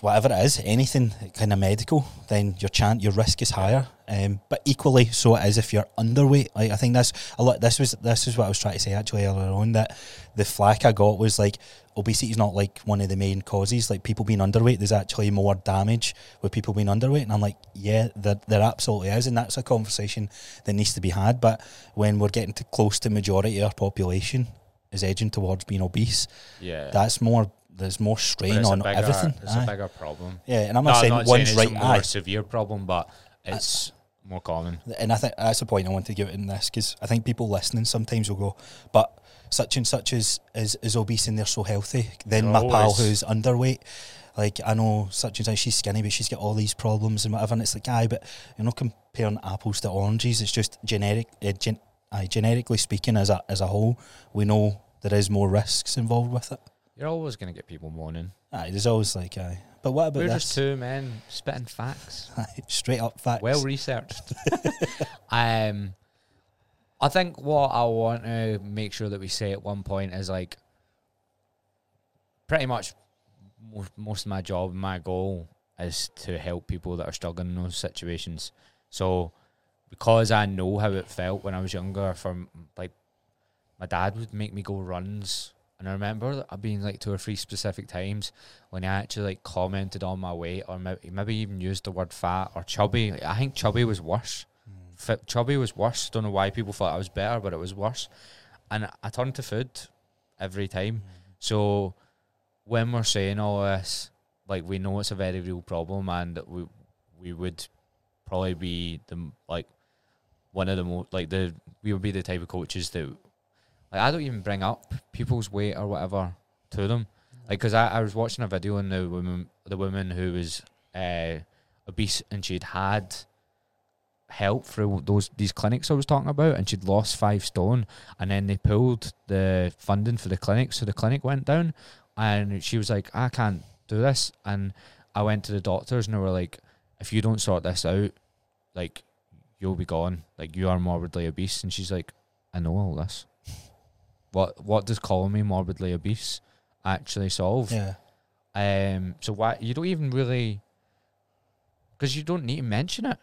whatever it is, anything kind of medical, then your chance, your risk is higher. Um, but equally, so it is if you're underweight. Like I think that's a lot. This was this is what I was trying to say actually earlier on. That the flack I got was like obesity is not like one of the main causes. Like people being underweight, there's actually more damage with people being underweight. And I'm like, yeah, there, there absolutely is, and that's a conversation that needs to be had. But when we're getting to close to majority of our population is edging towards being obese, Yeah, that's more. There's more strain on bigger- everything. It's Aye. a bigger problem. Yeah, and I'm No, not saying I'm not one's saying right. it's a more Aye, severe problem, but it's more common. and I think that's the point I want to give it in this because I think people listening sometimes will go, but such and such is is, is obese and they're so healthy. Then my pal who's underweight, like I know such and such, she's skinny, but she's got all these problems and whatever. And it's like, aye, but you're not comparing apples to oranges. It's just generic, uh, gen, aye, genetically speaking, as a as a whole, we know there is more risks involved with it. You're always gonna get people moaning. Aye, there's always like, aye. But what about that? We're this? just two men spitting facts. [laughs] Straight up facts. well researched. [laughs] um, I think what I want to make sure that we say at one point is like, pretty much most, most of my job, my goal is to help people that are struggling in those situations. So, because I know how it felt when I was younger, from like my dad would make me go runs. And I remember I've been like two or three specific times when I actually like commented on my weight or maybe, maybe even used the word fat or chubby. I think chubby was worse. Hmm. Fit, chubby was worse. Don't know why people thought I was better, but it was worse. And I turned to food every time. Hmm. So when we're saying all this, like we know it's a very real problem, and we we would probably be the like one of the most like the we would be the type of coaches that like I don't even bring up people's weight or whatever to them, like because I, I was watching a video on the woman the woman who was uh, obese and she'd had help through those these clinics I was talking about, and she'd lost five stone, and then they pulled the funding for the clinic, so the clinic went down, and she was like, I can't do this, and I went to the doctors, and they were like, if you don't sort this out, like you'll be gone, like you are morbidly obese, and she's like, I know all this. What what does calling me morbidly obese actually solve? Yeah. Um, so why you don't even really, because you don't need to mention it.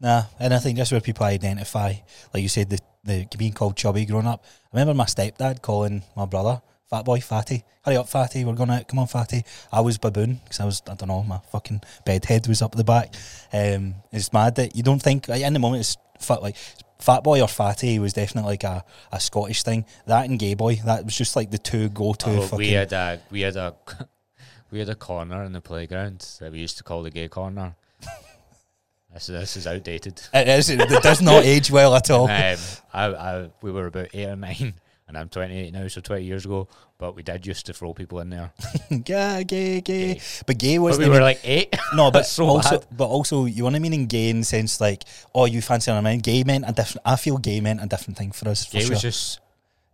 Nah, and I think that's where people identify, like you said, the, the being called chubby growing up. I remember my stepdad calling my brother fat boy, fatty. Hurry up, fatty, we're going out, come on, fatty. I was baboon, because I was, I don't know, my fucking bed head was up the back. Um, it's mad that you don't think, like, in the moment, it's fat, like, fat boy or fatty was definitely like a, a Scottish thing. That and gay boy, that was just like the two go to Oh, we had a we had a [laughs] we had a corner in the playground that we used to call the gay corner. [laughs] this this is outdated. It is, it does not age well at all. Um, I, I we were about eight or nine, and I'm 28 now, so 20 years ago. But we did used to throw people in there. [laughs] gay, gay. Gay. But gay wasn't we were like eight. Eh? [laughs] No, but [laughs] so also, bad. but also, you want to mean in gay in the sense like, oh, you fancy on a man. Gay meant a different. I feel gay meant a different thing for us. For Gay sure. was just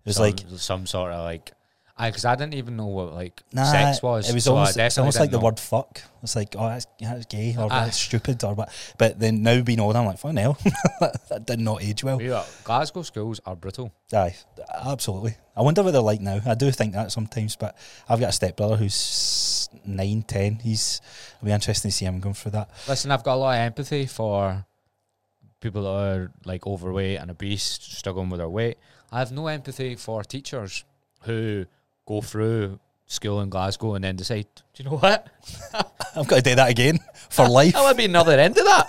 it was some, like, some sort of like. I because I didn't even know what like nah, sex was. It was so almost, it's almost like didn't the word fuck. It's like, oh, that's, that's gay or Ah. that's stupid or what. But then now being older, I'm like, fuck hell, [laughs] that did not age well. We are- Glasgow schools are brutal. Aye, absolutely. I wonder what they're like now. I do think that sometimes, but I've got a stepbrother who's nine, ten. He's. It'll be interesting to see him going through that. Listen, I've got a lot of empathy for people that are like overweight and obese, struggling with their weight. I have no empathy for teachers who go through school in Glasgow and then decide, do you know what? I've got to do that again for [laughs] life. I want to be another end of that.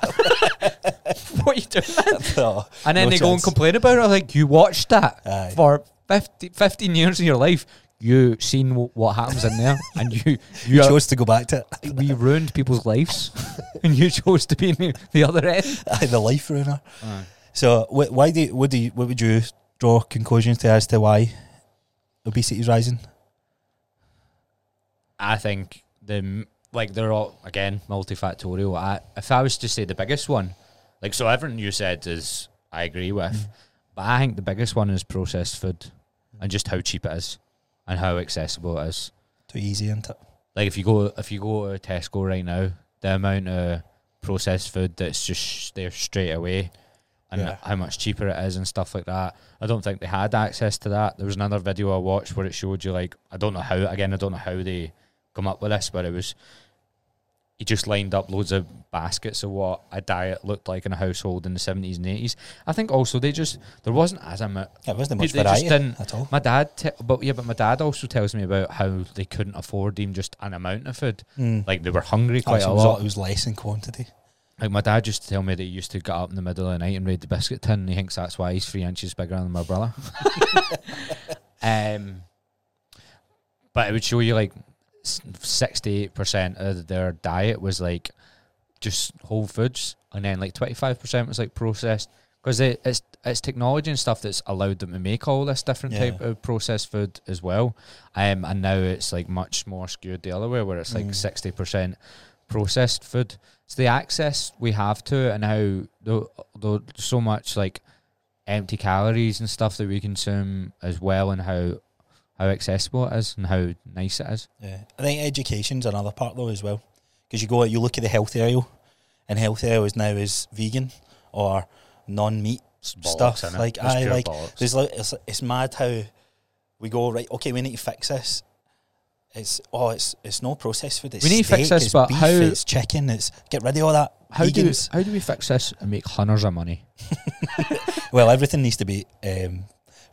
[laughs] what are you doing? [laughs] Oh, And then no they go and complain about it. Like, you watched that Aye. for 50, 15 years of your life. You seen w- what happens in there, and you you, You are- chose to go back to it. we ruined people's lives, and you chose to be in the, the other end. Aye, the life ruiner. So, wh- why do you, what do you, what would you draw conclusions to as to why obesity is rising? I think the like they're all again multifactorial. I, if I was to say the biggest one, like so, everything you said is I agree with, mm. but I think the biggest one is processed food and just how cheap it is and how accessible it is. Too easy, isn't it? Like if you go if you go to Tesco right now, the amount of processed food that's just there straight away. And Yeah. how much cheaper it is and stuff like that. I don't think they had access to that. There was another video I watched where it showed you like I don't know how again I don't know how they come up with this, but it was he just lined up loads of baskets of what a diet looked like in a household in the seventies and eighties. I think also they just there wasn't as much It wasn't much variety at all. my dad, te- but yeah, but my dad also tells me about how they couldn't afford even just an amount of food. Mm. Like they were hungry Oh, quite so a lot. it was less in quantity. Like my dad used to tell me that he used to get up in the middle of the night and raid the biscuit tin. And he thinks that's why he's three inches bigger than my brother. [laughs] um, but it would show you like sixty-eight percent of their diet was like just whole foods, and then like twenty-five percent was like processed. Because it, it's it's technology and stuff that's allowed them to make all this different Yeah. type of processed food as well. Um, and now it's like much more skewed the other way, where it's like Mm. sixty percent processed food. It's the access we have to it and how though, though so much like empty calories and stuff that we consume as well, and how how accessible it is and how nice it is. Yeah, I think education's another part though as well, because you go you look at the healthy aisle, and healthy aisle is now is vegan or non-meat It's bollocks, stuff. Like It's I like bollocks. there's like it's, it's mad how we go right. Okay, we need to fix this. It's oh, it's it's no processed food. It's We need to fix steak, this, it's but beef, how- It's chicken. It's get rid of all that. How do vegans. how do we fix this and make hundreds of money? [laughs] Well, everything needs to be. Um,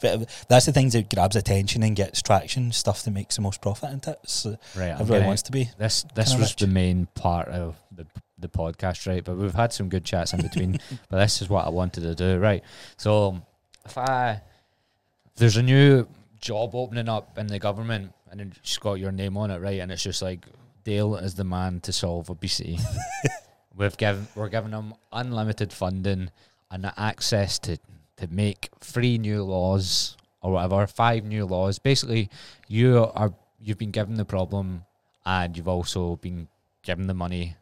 but that's the things that grabs attention and gets traction. Stuff that makes the most profit into it. So Right, I'm everyone gonna- wants to be. This this Kinda was rich. the main part of the the podcast, right? But we've had some good chats in between. [laughs] but this is what I wanted to do, right? So if I if there's a new job opening up in the government and it's got your name on it, right? And it's just like Dale is the man to solve obesity. [laughs] We've given we're giving them unlimited funding and access to to make three new laws or whatever, five new laws. Basically, you are you've been given the problem and you've also been given the money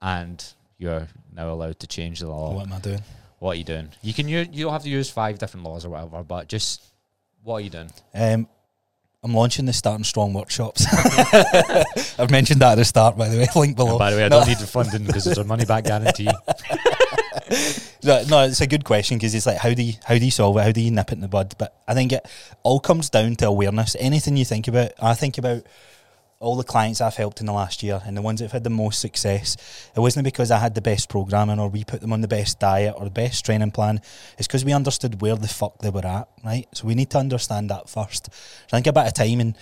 and you're now allowed to change the law. What am I doing? What are you doing? You can use, you don't have to use five different laws or whatever, but just what are you doing? Um, I'm launching the starting strong workshops. [laughs] I've mentioned that at the start, by the way. Link below. And by the way, I No. don't need the funding because there's a money back guarantee. [laughs] No, no, it's a good question because it's like how do you how do you solve it? How do you nip it in the bud? But I think it all comes down to awareness. Anything you think about, I think about all the clients I've helped in the last year and the ones that have had the most success. It wasn't because I had the best programming or we put them on the best diet or the best training plan. It's because we understood where the fuck they were at, right? So we need to understand that first. So I think a bit of time and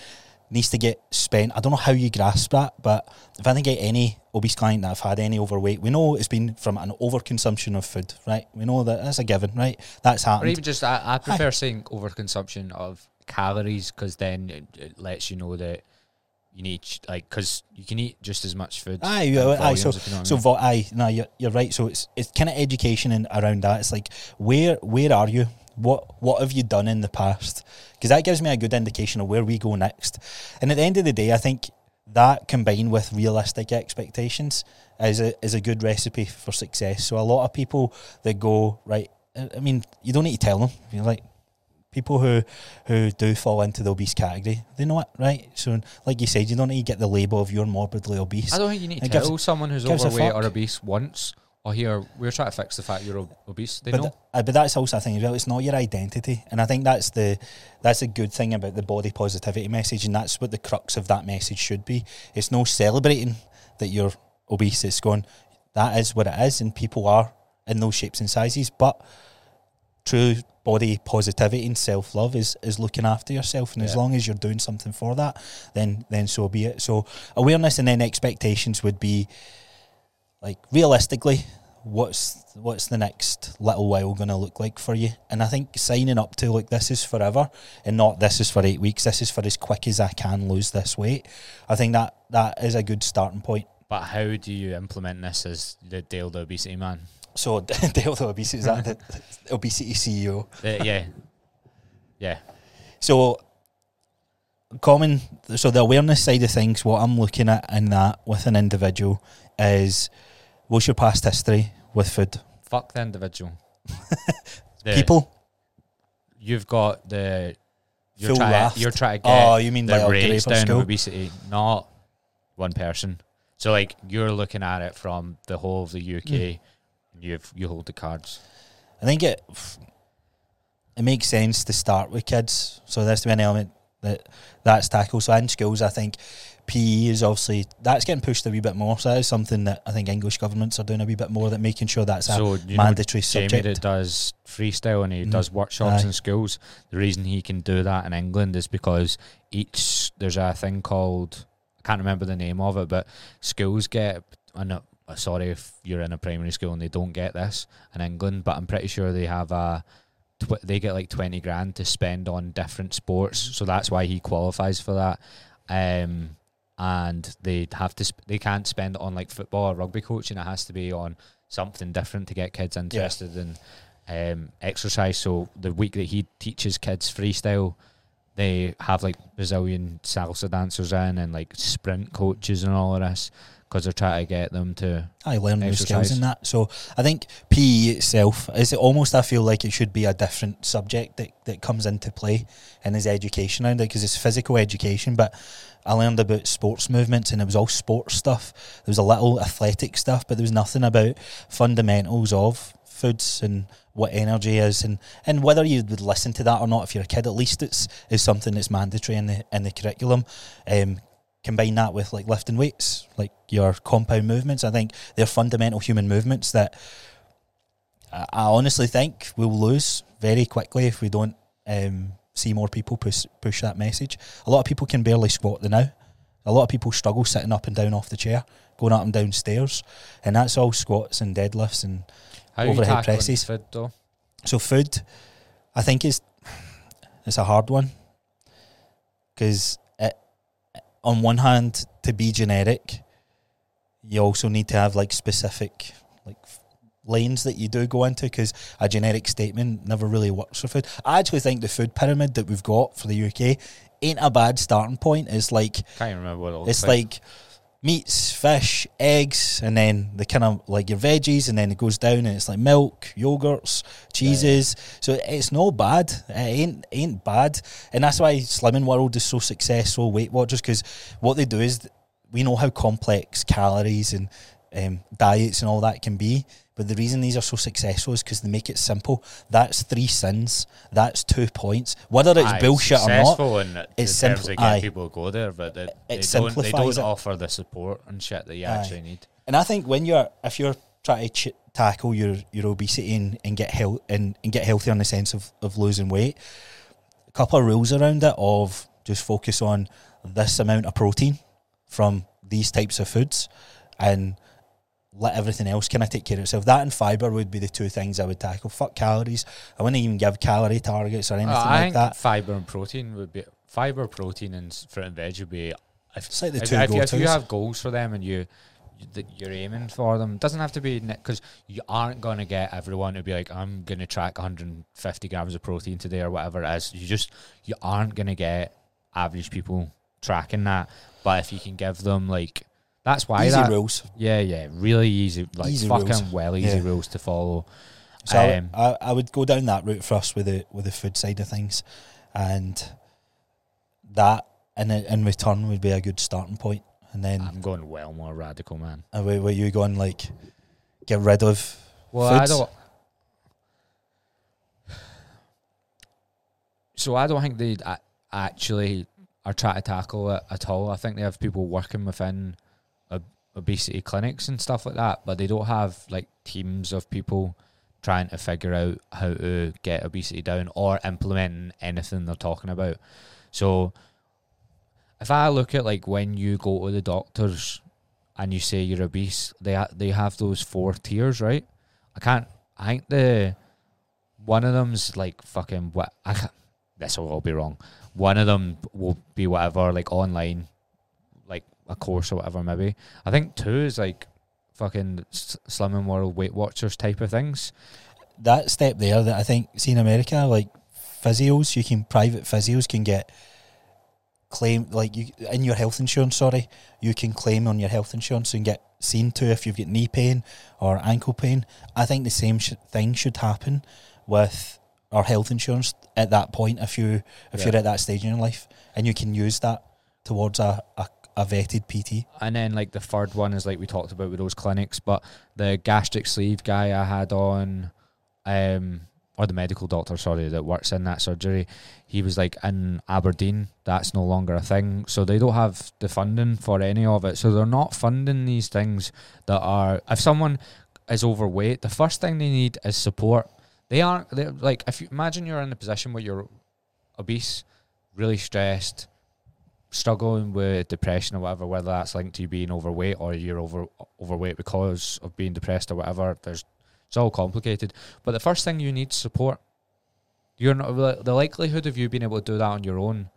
needs to get spent. I don't know how you grasp that, but if I think of any obese client that I've had any overweight, we know it's been from an overconsumption of food, right? We know that that's a given, right? That's happened. or even just, I, I prefer saying overconsumption of calories because then it, it lets you know that you need, like, because you can eat just as much food. Aye, yeah, aye, so- if you know what I So, mean. vo- aye, no, you're, you're right. So it's it's kind of education and around that. It's like where where are you? What what have you done in the past? Because that gives me a good indication of where we go next. And at the end of the day, I think that combined with realistic expectations is a is a good recipe for success. So a lot of people that go right. I I mean, you don't need to tell them. You're like people who who do fall into the obese category. They know it, right? So, like you said, you don't need to get the label of you're morbidly obese. I don't think you need to It gives- tell someone who's overweight or obese once. Or here, we're trying to fix the fact you're obese. They but, know. th- uh, but that's also a thing as well. It's not your identity, and I think that's the that's a good thing about the body positivity message, and that's what the crux of that message should be. It's no celebrating that you're obese. It's going that is what it is, and people are in those shapes and sizes. But true body positivity and self love is is looking after yourself, and as long as you're doing something for that, then then so be it. So awareness and then expectations would be like realistically what's what's the next little while going to look like for you and i think signing up to like this is forever and not this is for eight weeks this is for as quick as i can lose this weight i think that that is a good starting point But how do you implement this as the Dale the obesity man? So [laughs] dale the obesity is that the, obesity ceo Uh, yeah, yeah. so common so the awareness side of things what i'm looking at in that with an individual is what's your past history with food Fuck the individual. [laughs] The- people you've got the you're Full trying you're trying to get oh you mean the like rates down of school? obesity, not one person. So like you're looking at it from the whole of the UK. Mm. You've you hold the cards. I think it it makes sense to start with kids. So there's to be an element that that's tackled. So in schools, I think PE is obviously that's getting pushed a wee bit more. So that is something that I think English governments are doing a wee bit more. That making sure that's a so you know mandatory Jamie subject. that does freestyle and he Mhm. does workshops Aye. in schools. The reason he can do that in England is because each there's a thing called I can't remember the name of it, but schools get and uh, sorry if you're in a primary school and they don't get this in England, but I'm pretty sure they have a tw- they get like 20 grand to spend on different sports, so that's why he qualifies for that. Um, and they have to sp- they can't spend it on like football or rugby coaching. It has to be on something different to get kids interested in um, exercise. So the week that he teaches kids freestyle, they have like Brazilian salsa dancers in and like sprint coaches and all of this because they're trying to get them to. I learn new skills in that. So I think PE itself is almost. I feel like it should be a different subject that, that comes into play and is education around it because it's physical education. But I learned about sports movements and it was all sports stuff. There was a little athletic stuff, but there was nothing about fundamentals of foods and what energy is and, and whether you would listen to that or not if you're a kid. At least it's is something that's mandatory in the in the curriculum. Um, combine that with like lifting weights, like your compound movements. I think they're fundamental human movements that I, I honestly think we'll lose very quickly if we don't um, see more people push push that message. A lot of people can barely squat the now. A lot of people struggle sitting up and down off the chair, going up and down stairs, and that's all squats and deadlifts and How Overhead presses. food though? so food, I think is it's a hard one because on one hand, to be generic, you also need to have like specific like lanes that you do go into because a generic statement never really works for food. I actually think the food pyramid that we've got for the UK ain't a bad starting point. It's like Can't even remember what it it's like meats, fish, eggs, and then the kind of like your veggies, and then it goes down and it's like milk, yogurts, cheeses. So it's no bad. It ain't ain't bad, and that's why Slimming World is so successful. Weight Watchers, because what they do is we know how complex calories and um, diets and all that can be. But the reason these are so successful is because they make it simple. That's three sins. That's two points. Whether it's Aye, bullshit or not, in, in it's terms simpl- of getting aye. people go there, but they, It they don't, they don't it. offer the support and shit that you Aye. actually need. And I think when you're if you're trying to ch- tackle your your obesity and, and get health and, and get healthier in the sense of, of losing weight, a couple of rules around it of just focus on this amount of protein from these types of foods and let everything else kind of take care of itself. That and fibre would be the two things I would tackle. Fuck calories. I wouldn't even give calorie targets or anything Uh, like that. fiber and protein would be fiber, protein, and fruit and veg would be. If, It's like the if, two if, you- if you have goals for them and you that you're aiming for them, it doesn't have to be because you aren't going to get everyone to be like, I'm going to track 150 grams of protein today or whatever it is. You just you aren't going to get average people tracking that. But if you can give them like, that's why Easy that rules. yeah yeah really easy like Easy fucking rules. well easy Yeah. rules to follow. So I, Um, I, I would go down that route first with the with the food side of things, and that in in return would be a good starting point. And then I'm going well more radical, man. uh, where, where you going like get rid of Well, I don't. So I don't think they actually are trying to tackle it at all. I think they have people working within obesity clinics and stuff like that, but they don't have like teams of people trying to figure out how to get obesity down or implementing anything they're talking about. So if I look at like when you go to the doctors and you say you're obese, they ha- they have those four tiers, right? I can't. I think the one of them's like fucking what. I can't, this will all be wrong. One of them will be whatever, like online, a course or whatever. Maybe I think two is like fucking Slimming World Weight Watchers type of things. that step there that I think see in America like physios you can private physios can get claim like you in your health insurance sorry you can claim on your health insurance and get seen to if you've got knee pain or ankle pain I think the same sh- thing should happen with our health insurance at that point if you if Yeah. you're at that stage in your life and you can use that towards a, a, a vetted PT And then like the third one is like we talked about with those clinics, but the gastric sleeve guy I had on, um, or the medical doctor, sorry, that works in that surgery, he was like in Aberdeen. That's no longer a thing, so they don't have the funding for any of it. So they're not funding these things that are. If someone is overweight, the first thing they need is support. They aren't. They're like if you imagine you're in a position where you're obese, really stressed, struggling with depression or whatever, whether that's linked to you being overweight or you're over overweight because of being depressed or whatever. There's it's all complicated. But the first thing you need is support. You're not the likelihood of you being able to do that on your own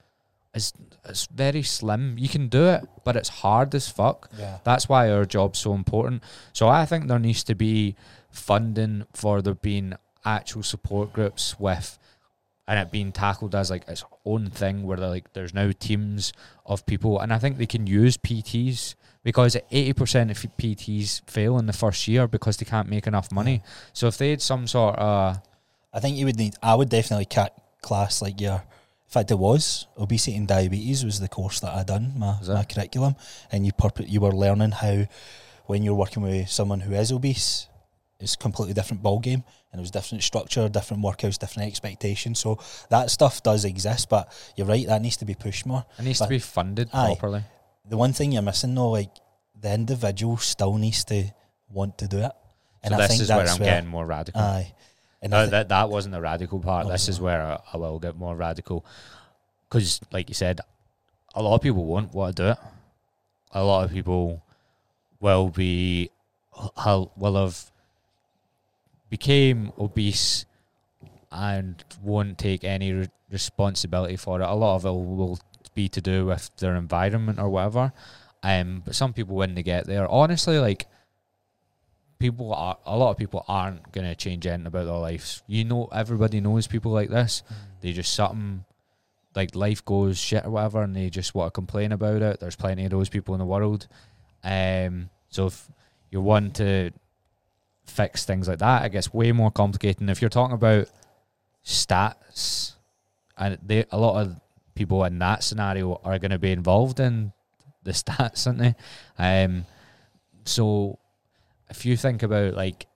is is very slim. You can do it, but it's hard as fuck. yeah That's why our job's so important. So I think there needs to be funding for there being actual support groups with and it being tackled as like its own thing where they're like there's now teams of people and I think they can use PTs because 80% of PTs fail in the first year because they can't make enough money. So if they had some sort of I think you would need. I would definitely cut class like your. In fact, it was obesity and diabetes was the course that I done my, my curriculum, and you purpo- you were learning how when you're working with someone who is obese, it's a completely different ball game, and it was different structure, different workouts, different expectations. So that stuff does exist, but you're right, that needs to be pushed more. it needs But- to be funded Aye. properly. The one thing you're missing though, like the individual still needs to want to do it, and so I this think is where I'm where, getting more radical. aye, and No, thi- that that wasn't the radical part. This was is where I, I will get more radical, because, like you said, a lot of people won't want to do it. A lot of people will be will will have became obese and won't take any re- responsibility for it. A lot of it will be to do with their environment or whatever. Um, but some people when they get there, honestly, like people are a lot of people aren't gonna change anything about their lives. You know, everybody knows people like this. They just something like life goes shit or whatever, and they just want to complain about it. There's plenty of those people in the world. Um, so if you're one to fix things like that, it gets way more complicated. And if you're talking about stats, and they, a lot of people in that scenario are going to be involved in the [laughs] stats, aren't they? Um, so if you think about like,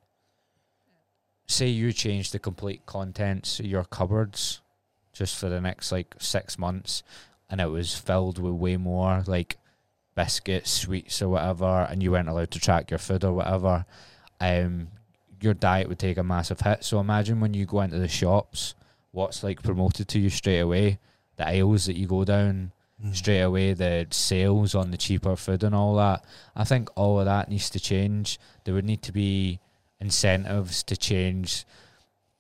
say you change the complete contents of your cupboards just for the next like six months, and it was filled with way more like biscuits, sweets, or whatever, and you weren't allowed to track your food or whatever, um, your diet would take a massive hit. So imagine when you go into the shops, what's like promoted to you straight away, the aisles that you go down Mm. straight away, the sales on the cheaper food and all that. I think all of that needs to change. There would need to be incentives to change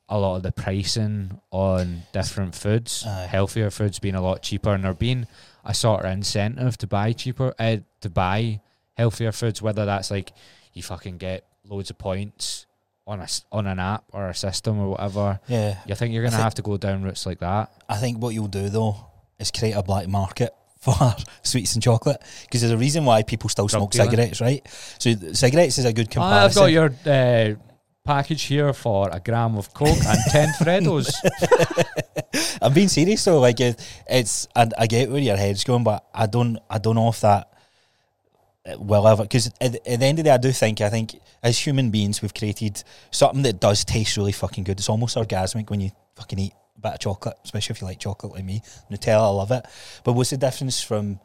a lot of the pricing on different foods, Aye. healthier foods being a lot cheaper, and there being a sort of incentive to buy cheaper, uh, to buy healthier foods. Whether that's like you fucking get loads of points on a on an app or a system or whatever. Yeah, You think you're gonna thi- have to go down routes like that? I think what you'll do though is create a black market [laughs] for sweets and chocolate because there's a reason why people still Drug smoke dealing. cigarettes, right? So cigarettes is a good Ah, I've got your uh, package here for a gram of coke and ten [laughs] Freddos. I'm being serious though. Like it, it's, and I get where your head's going, but I don't, I don't know if that will ever. Because at, at the end of the day, I do think, I think as human beings, we've created something that does taste really fucking good. It's almost orgasmic when you fucking eat a bit of chocolate, especially if you like chocolate like me. Nutella, I love it. But what's the difference from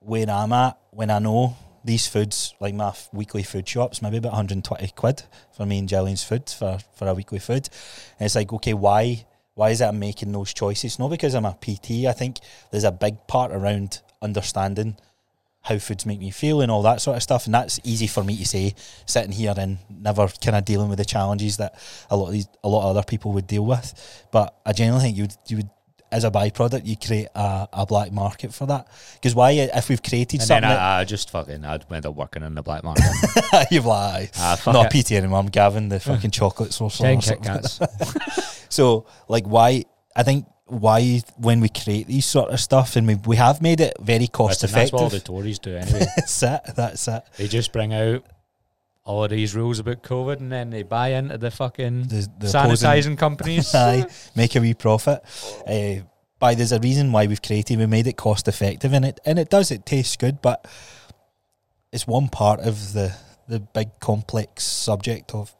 where I'm at when I know these foods, like my f- weekly food shops, maybe about 120 quid for me and Jillian's food for, for a weekly food. And it's like, okay, why why is that I'm making those choices? Not because I'm a PT. I think there's a big part around understanding how foods make me feel and all that sort of stuff. And that's easy for me to say, sitting here and never kind of dealing with the challenges that a lot of these, a lot of other people would deal with. But I genuinely think you would, you would, as a byproduct, you create a, a black market for that. Because why, if we've created and something then I, I just fucking I'd end up working in the black market. [laughs] You've lied. Ah, Not it. PT anymore. I'm Gavin, the fucking [laughs] chocolate source. Ten Kit. Kats. [laughs] So, like, why? I think why when we create these sort of stuff and we we have made it very cost Listen, that's what all the effective. Tories do anyway. [laughs] That's it. That's it. they just bring out all of these rules about COVID and then they buy into the fucking The, the sanitizing companies. [laughs] Aye, [laughs] make a wee profit. Uh, by there's a reason why we've created. We made it cost effective, and it and it does. It tastes good, but it's one part of the the big complex subject of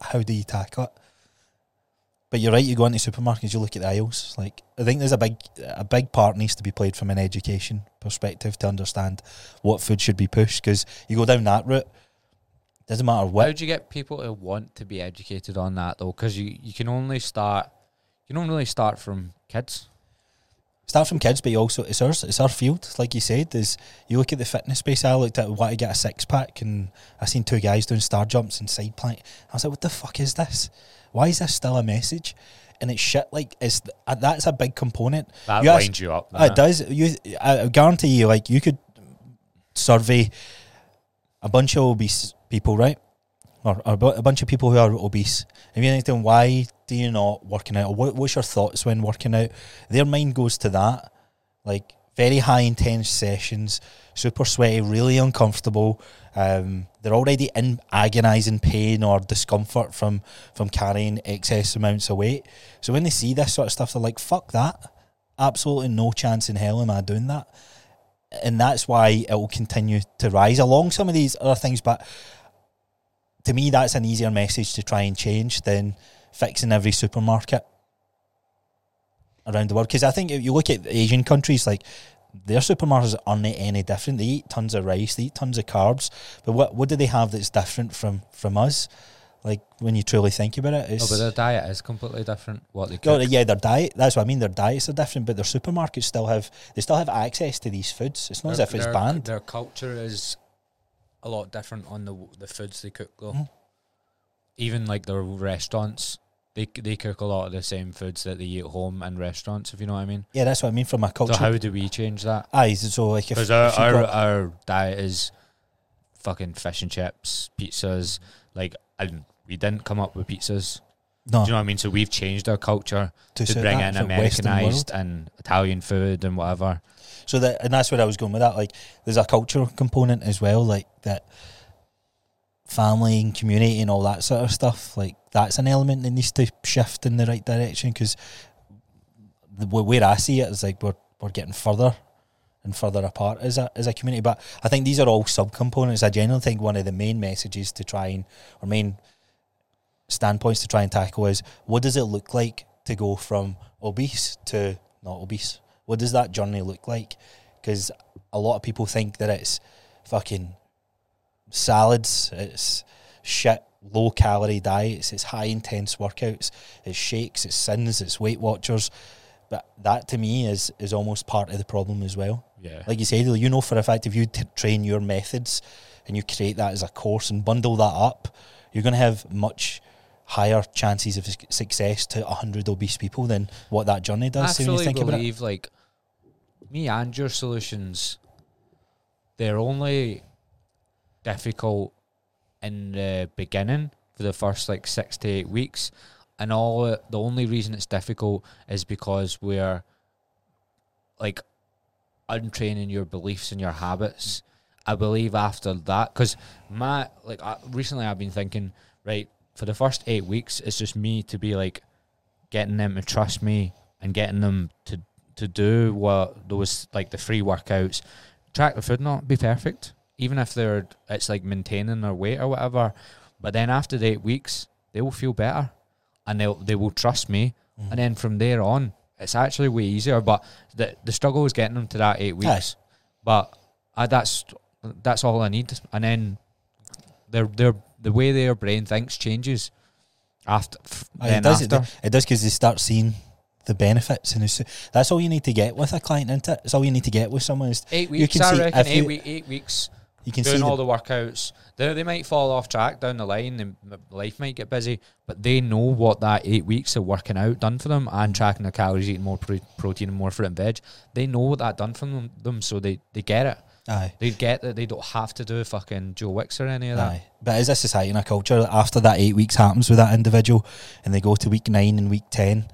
how do you tackle it. But you're right. You go into supermarkets, you look at the aisles. Like I think there's a big a big part needs to be played from an education perspective to understand what food should be pushed. Because you go down that route, doesn't matter How do you get people to want to be educated on that though? Because you, you can only start, you don't really start from kids. Start from kids, but you also it's ours. It's our field, like you said. Is you look at the fitness space. I looked at want to get a six pack, and I seen two guys doing star jumps and side plank. I was like, "What the fuck is this? Why is this still a message?" And it's shit. Like it's uh, that's a big component. That You ask- winds you up. Uh, it does. You, I guarantee you, like you could survey a bunch of obese people, right? Or, or a bunch of people who are obese. If you ask them, why do you not working out? Or what, what's your thoughts when working out? Their mind goes to that. Like very high intense sessions, super sweaty, really uncomfortable. Um, they're already in agonising pain or discomfort from from carrying excess amounts of weight. So when they see this sort of stuff, they're like, "Fuck that! Absolutely no chance in hell am I doing that." And that's why it will continue to rise along some of these other things. But to me, that's an easier message to try and change than fixing every supermarket around the world. Because I think if you look at Asian countries, like their supermarkets aren't any different. They eat tons of rice, they eat tons of carbs. But what what do they have that's different from from us? Like when you truly think about it, Oh, it's but their diet is completely different. What they Oh, cook. yeah, their diet. That's what I mean. Their diets are different, but their supermarkets still have they still have access to these foods. It's not as if it's their- banned. Their culture is a lot different on the the foods they cook though. Mhm. Even like their restaurants, they they cook a lot of the same foods that they eat at home and restaurants. If you know what I mean. Yeah, that's what I mean from a culture. So how do we change that? Aye, so like Because our if our, our diet is fucking fish and chips, pizzas. Like, and we didn't come up with pizzas. no, Do you know what I mean? So we've changed our culture to, to bring in for Western world. Americanized and Italian food and whatever. So that and that's where I was going with that. Like, there's a cultural component as well, like that family and community and all that sort of stuff. Like that's an element that needs to shift in the right direction because the where I see it is like we're we're getting further and further apart as a as a community. But I think these are all subcomponents. I generally think one of the main messages to try and or main standpoints to try and tackle is what does it look like to go from obese to not obese? What does that journey look like? Because a lot of people think that it's fucking salads, it's shit, low calorie diets, it's high intense workouts, it's shakes, it's syns, it's Weight Watchers. But that to me is is almost part of the problem as well. Yeah. Like you said, you know for a fact if you t- train your methods and you create that as a course and bundle that up, you're going to have much higher chances of success to 100 obese people than what that journey does. I So when you fully it. believe like me and your solutions, they're only difficult in the beginning for the first like six to eight weeks, and all the only reason it's difficult is because we're like untraining your beliefs and your habits. I believe after that, because my like I, recently I've been thinking right for the first eight weeks, it's just me to be like getting them to trust me and getting them to to do what those like the free workouts, track the food, not be perfect, even if they're it's like maintaining their weight or whatever. But then after the eight weeks, they will feel better, and they'll they will trust me, Mhm. and then from there on, it's actually way easier. But the the struggle is getting them to that eight weeks. But I, that's that's all I need, and then their their the way their brain thinks changes after. then it does. After. it does because they start seeing the benefits, and that's all you need to get with a client. Isn't it? It's all you need to get with someone. Is Eight You weeks, can I see reckon. Eight, you- week, eight weeks you can doing the, all the workouts. They, they might fall off track down the line. They, life might get busy, but they know what that eight weeks of working out done for them and tracking their calories, eating more pro- protein and more fruit and veg. They know what that done for them, them so they, they get it. aye. They get that they don't have to do fucking Joe Wicks or any of that. Aye. But as a society and a culture, after that eight weeks happens with that individual and they go to week nine and week 10,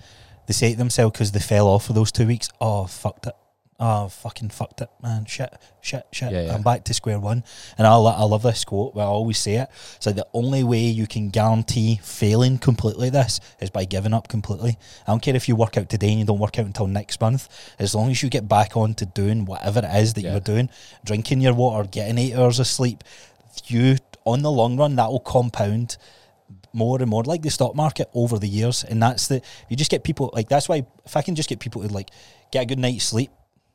they say to themselves because they fell off for those two weeks, oh, fucked it. Oh, fucking fucked it, man. Shit, shit, shit. Yeah, yeah. I'm back to square one. And I, I love this quote, but I always say it. So the only way you can guarantee failing completely this is by giving up completely. I don't care if you work out today and you don't work out until next month. As long as you get back on to doing whatever it is that Yeah. you're doing, drinking your water, getting eight hours of sleep, you on the long run that will compound more and more like the stock market over the years and that's the you just get people like that's why if I can just get people to like get a good night's sleep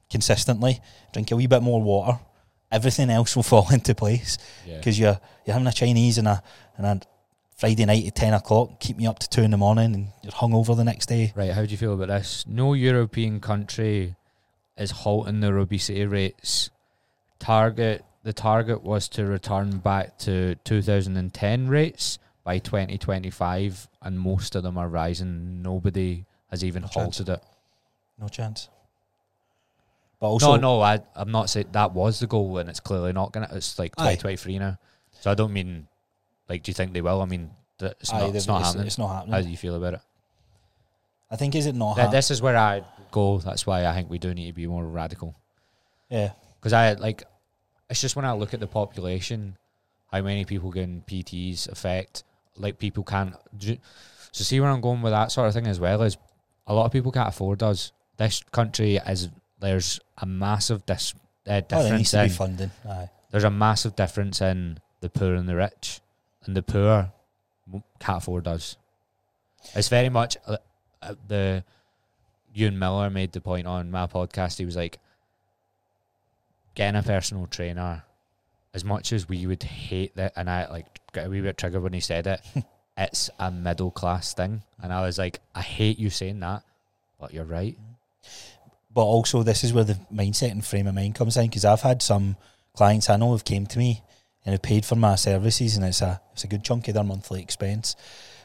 consistently drink a wee bit more water everything else will [laughs] fall into place Yeah. because you're you're having a Chinese and a and a Friday night at ten o'clock keep me up to two in the morning and you're hungover the next day Right, how do you feel about this? No European country is halting their obesity rates. Target the target was to return back to 2010 rates by 2025, and most of them are rising. Nobody has even No chance. halted it. no chance but also no, no, I, I'm not saying that was the goal, and it's clearly not gonna. It's like Aye. 2023 now, so I don't mean like. Do you think they will? I mean, th- it's aye, not. It's not happening. it's not happening How do you feel about it? I think is it not Th- hap- this is where I go. That's why I think we do need to be more radical. Yeah. because I like it's just when I look at the population, how many people getting PTs affect like people can't. ju- So see where I'm going with that sort of thing as well is a lot of people can't afford us. This country is there's a massive dis, uh, Oh, there needs difference to be in funding. Aye. there's a massive difference in the poor and the rich, and the poor can't afford us. It's very much uh, uh, the Ewan Miller made the point on my podcast. He was like, getting a personal trainer, as much as we would hate that, and I like got a wee bit triggered when he said it. [laughs] it's a middle class thing, and I was like, I hate you saying that, but you're right. But also, this is where the mindset and frame of mind comes in because I've had some clients I know have came to me and have paid for my services, and it's a it's a good chunk of their monthly expense.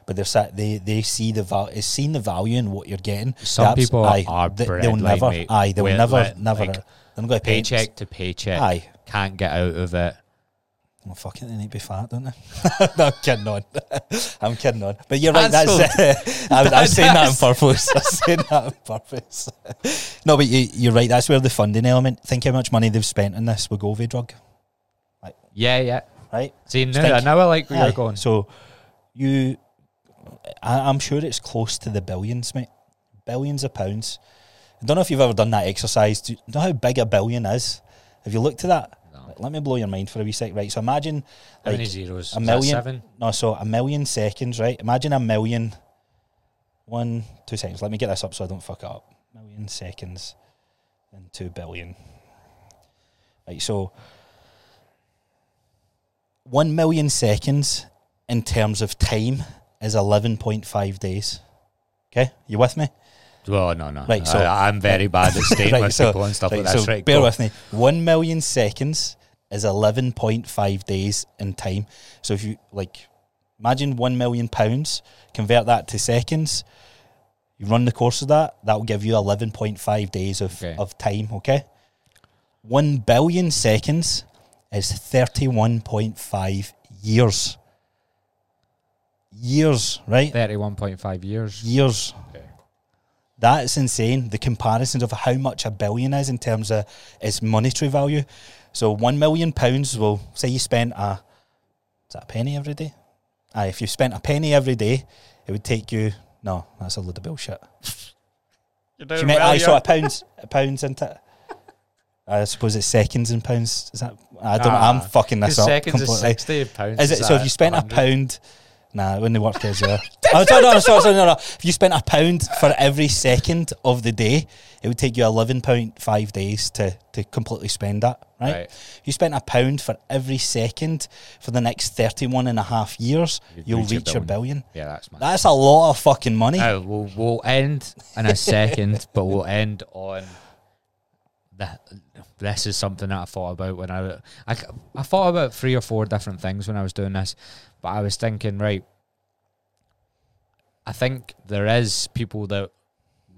But they're sat, they they see the val, it's seen the value in what you're getting. Some They people aye, are they, like never, me, aye, they'll never, never, like, they're not going Paycheck to paycheck, Aye, can't get out of it. Well, fuck it, they need to be fat, don't they? [laughs] no, I'm kidding on. [laughs] I'm kidding on. But you're right. That's That's, I, was- I was saying that on purpose. I was saying that on purpose. no, but you, you're right. That's where the funding element. Think how much money they've spent on this Wegovy drug, Like, Yeah, yeah. right? See, now, Stink. now I like where Aye. you're going. So you, I, I'm sure it's close to the billions, mate. Billions of pounds. I don't know if you've ever done that exercise. Do you know how big a billion is? Have you looked at that? Let me blow your mind for a wee sec. Right. So imagine How many zeros? a that? No, so a million seconds, right? Imagine a million. One, two seconds. Let me get this up so I don't fuck it up. Million seconds and two billion. Right, so one million seconds in terms of time is 11.5 days. Okay, you with me? Well, no, no. Right, so- I, am very bad at [laughs] staying Right, with so- people and stuff Right, like that. so right, bear go. with me. One million seconds is 11.5 days in time. So if you like, imagine one million pounds, convert that to seconds. You run the course of that, that will give you 11.5 days of, Okay. of time, okay? One billion seconds is 31.5 years. Years, right? Thirty-one point five years. Years. Okay. That's insane. The comparisons of how much a billion is in terms of its monetary value. So one million pounds will say you spent a is that a penny every day? Aye, if you spent a penny every day, it would take you no, that's a load of bullshit. You're She meant I saw a pounds a pounds into it. I suppose it's seconds and pounds. Is that I don't know. I'm Ah, fucking this up seconds is completely. sixty pounds. Is it so? If you spent a pound, nah, when they work as well. [laughs] oh, sorry, no, sorry, sorry, no, no. If you spent a pound for every second of the day, it would take you eleven point five days to to completely spend that. Right? Right. If you spent a pound for every second for the next 31 and a half years, You'd you'll reach a reach your billion. Yeah, that's my. That's a lot of fucking money. Now we'll we'll end in a [laughs] second, but we'll end on the. This is something that I thought about when I, I I thought about three or four different things when I was doing this, but I was thinking right. I think there is people that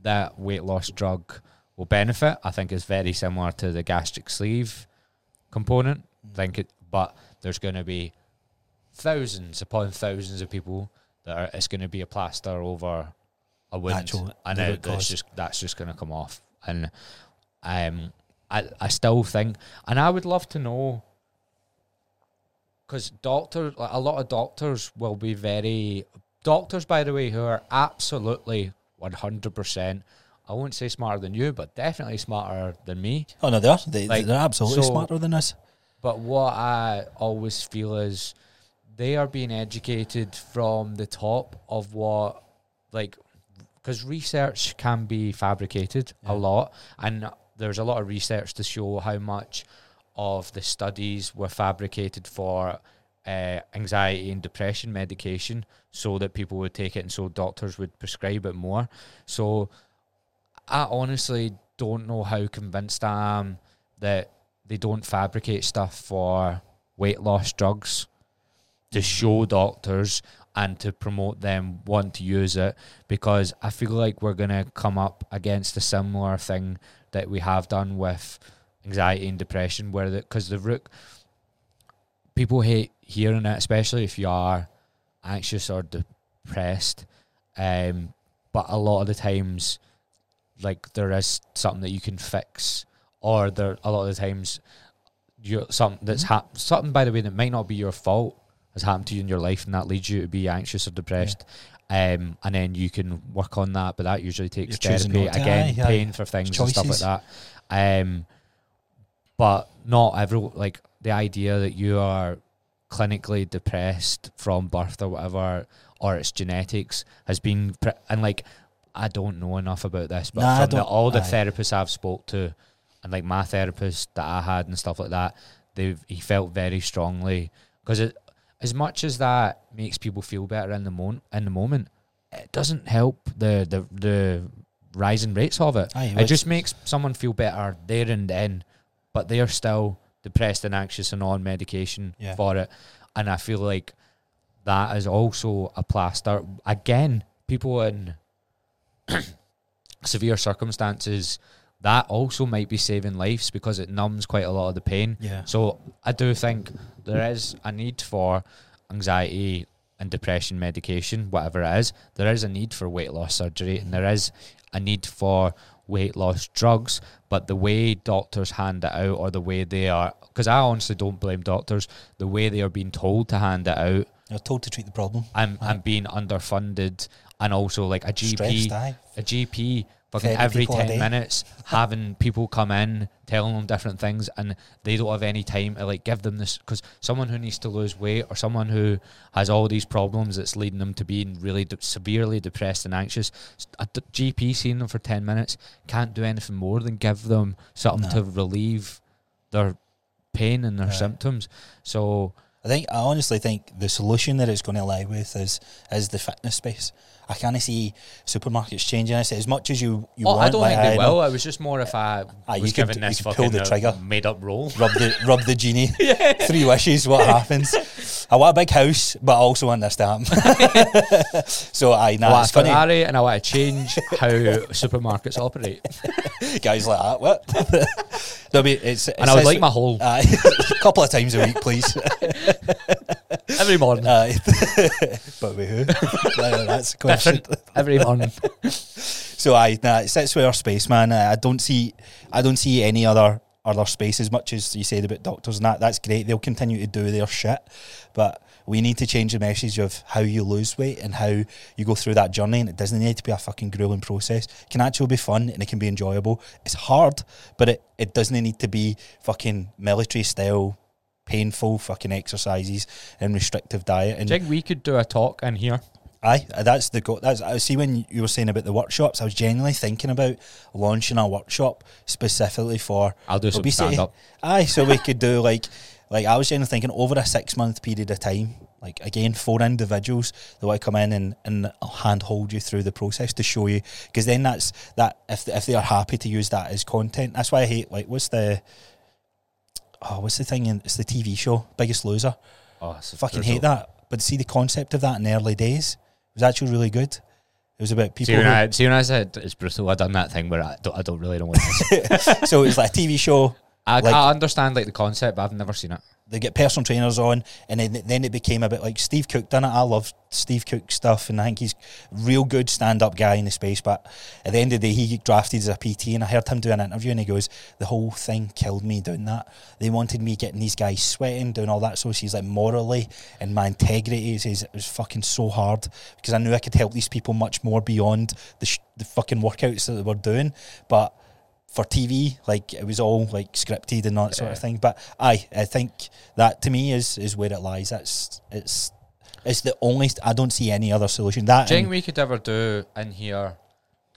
that weight loss drug will benefit. I think it's very similar to the gastric sleeve component. I think it, but there's going to be thousands upon thousands of people that are, it's going to be a plaster over a wound, Actual- and that's just that's just going to come off. And um, I I still think, and I would love to know. Because doctors, like, a lot of doctors will be very doctors, by the way, who are absolutely one hundred percent. I won't say smarter than you, but definitely smarter than me. Oh, no, they are. They, Like, they're absolutely so- smarter than us. But what I always feel is they are being educated from the top of what, like, because research can be fabricated Yeah. a lot, and there's a lot of research to show how much of the studies were fabricated for uh, anxiety and depression medication so that people would take it and so doctors would prescribe it more. So I honestly don't know how convinced I am that they don't fabricate stuff for weight loss drugs to show doctors and to promote them want to use it because I feel like we're going to come up against a similar thing that we have done with anxiety and depression where the because the root people hate hearing it especially if you are anxious or depressed um but a lot of the times like there is something that you can fix or there a lot of the times you something that's Mm-hmm. hap- something by the way that might not be your fault has happened to you in your life and that leads you to be anxious or depressed. Um, and then you can work on that, but that usually takes You're therapy again, aye, aye. paying for things and stuff like that. Um, but not every like the idea that you are clinically depressed from birth or whatever, or it's genetics has been pre- and like I don't know enough about this, but Nah, from the, all the aye. therapists I've spoke to, and like my therapist that I had and stuff like that, they he felt very strongly because it as much as that makes people feel better in the moment in the moment, it doesn't help the the the rising rates of it. Aye, It just makes someone feel better there and then, but they are still depressed and anxious and on medication Yeah. for it. And I feel like that is also a plaster. Again, people in [clears throat] severe circumstances, that also might be saving lives because it numbs quite a lot of the pain. yeah. So I do think there is a need for anxiety and depression medication, whatever it is. There is a need for weight loss surgery, and there is a need for weight loss drugs. But the way doctors hand it out, or the way they are, because I honestly don't blame doctors, the way they are being told to hand it out, They're told to treat the problem. and, Aye. and being underfunded, and also like a GP Stressed, a GP fucking every 10 minutes [laughs] having people come in telling them different things and they don't have any time to like give them this because someone who needs to lose weight or someone who has all these problems that's leading them to being really de- severely depressed and anxious a d- GP seeing them for 10 minutes can't do anything more than give them something No. to relieve their pain and their Right. symptoms so I think I honestly think the solution that it's going to lie with is is the fitness space. I kind of see supermarkets changing this as much as you you oh, want. I don't like, think they know, will it was just more if I ah, you was given you this pull fucking the trigger. made up role Rub the rub the genie. [laughs] Three wishes. What [laughs] happens? I want a big house, but I also want this stamp. [laughs] so I I nah, it's funny. Ferrari and I want to change how supermarkets operate. Guys like that. What? no, but it's, And I would like my whole a couple of times a week, please. [laughs] every morning. Uh, Aye. [laughs] but with who? [laughs] That's the question. Every morning. So I nah, it sits with our space, man. I I don't see I don't see any other other space as much as you said about doctors and that. That's great. They'll continue to do their shit, but we need to change the message of how you lose weight and how you go through that journey. And it doesn't need to be a fucking grueling process. It can actually be fun and it can be enjoyable. It's hard, but it, it doesn't need to be fucking military style. Painful fucking exercises and restrictive diet and Do you think we could do a talk in here? Aye, that's the go. That's I see when you were saying about the workshops. I was genuinely thinking about launching a workshop specifically for I'll do some obesity. stand up. Aye, so we could do like, like I was genuinely thinking over a six month period of time. Like again, four individuals that want to come in and and hand hold you through the process to show you. Because then that's that if if they are happy to use that as content. That's why I hate like what's the oh what's the thing in it's the TV show Biggest Loser. Oh, Fucking hate that. But see the concept of that in the early days it was actually really good. It was about people. See when, who- I, see when I said it's brutal, I done that thing where I don't, I don't really know what it is. [laughs] so it was like a TV show. I, Like- I understand like the concept, but I've never seen it. They get personal trainers on, and then then it became a bit like Steve Cook done it. I love Steve Cook stuff, and I think he's real good stand up guy in the space. But at the end of the day, he drafted as a PT, and I heard him do an interview, and he goes, "The whole thing killed me doing that. They wanted me getting these guys sweating, doing all that. So he's like morally and my integrity says it was fucking so hard because I knew I could help these people much more beyond the sh- the fucking workouts that they were doing, but." For TV, like it was all like scripted and that sort of thing. But I, I think that to me is is where it lies. That's it's it's the only. I don't see any other solution. That Do you think we could ever do in here,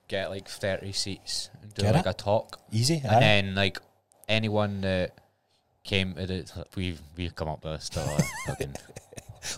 get like 30 seats and do like it? a talk? easy. And aye. then like anyone that came to the, we've, we've come up with still a [laughs] fucking.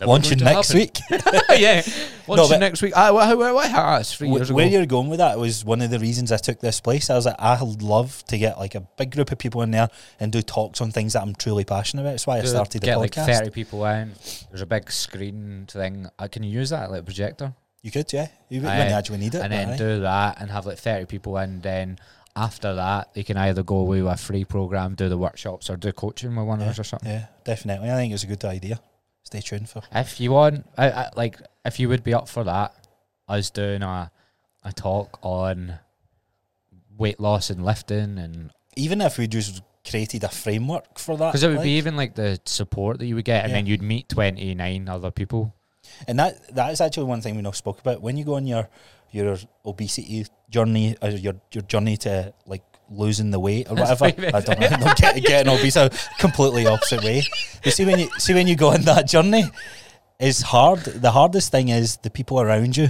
Launching next week. [laughs] yeah, [laughs] launching but- next week. Wha- wha- ah, it's three Wh- years ago. Where you're going with that was one of the reasons I took this place. I was like, I'd love to get like a big group of people in there and do talks on things that I'm truly passionate about. That's why I started the get podcast. like 30 people in. There's a big screen thing. Uh, can you use that like a projector? you could, yeah. You wouldn't Aye. actually need it. and but then aye. do that and have like 30 people in. Then after that, they can either go away with a free program, do the workshops, or do coaching with one of us or something. yeah, definitely. I think it's a good idea. Stay tuned for. If you want, I, I, like, if you would be up for that, us doing a a talk on weight loss and lifting and even if we just created a framework for that, Because it would like- be even like the support that you would get, and then you'd meet twenty nine other people. And that that is actually one thing we not spoke about. When you go on your your obesity journey, or your your journey to like losing the weight or whatever. I don't know, not get, getting obese a completely opposite way. But see when you see when you go on that journey, it's hard. The hardest thing is the people around you,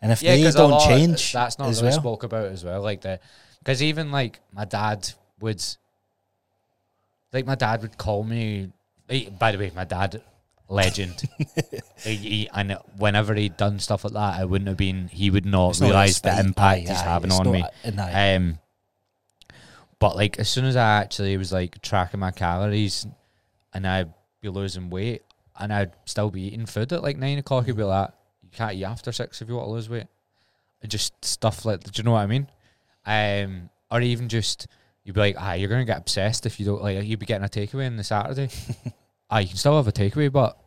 and if they 'cause a don't change, That's not really well. spoke about as well. Like that, because even like my dad would, like my dad would call me. he- by the way, my dad, legend. [laughs] he, he- and whenever he'd done stuff like that, I wouldn't have been. He would not realize the impact Aye, he's aye, having on not- me. Um, but like as soon as I actually was like tracking my calories, and I'd be losing weight, and I'd still be eating food at like nine o'clock, you'd be like, you can't eat after six if you want to lose weight. Just stuff like, do you know what I mean? Um, or even just you'd be like, ah, you're gonna get obsessed if you don't like. You'd be getting a takeaway on the Saturday. [laughs] ah, you can still have a takeaway, but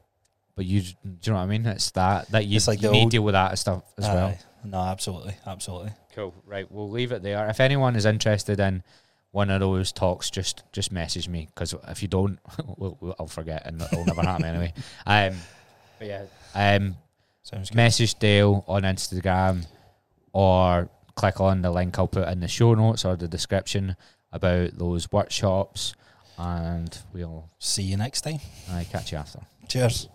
but you, do you know what I mean? It's that that you, It's like you need to deal with that stuff as well. No, absolutely, absolutely. Cool. Right, we'll leave it there. If anyone is interested in one of those talks, just just message me because if you don't, [laughs] we'll, we'll, I'll forget and it'll never happen anyway. [laughs] Um, but yeah, um, Sounds good. message Dale on Instagram or click on the link I'll put in the show notes or the description about those workshops, and we'll See you next time. uh, catch you after. Cheers.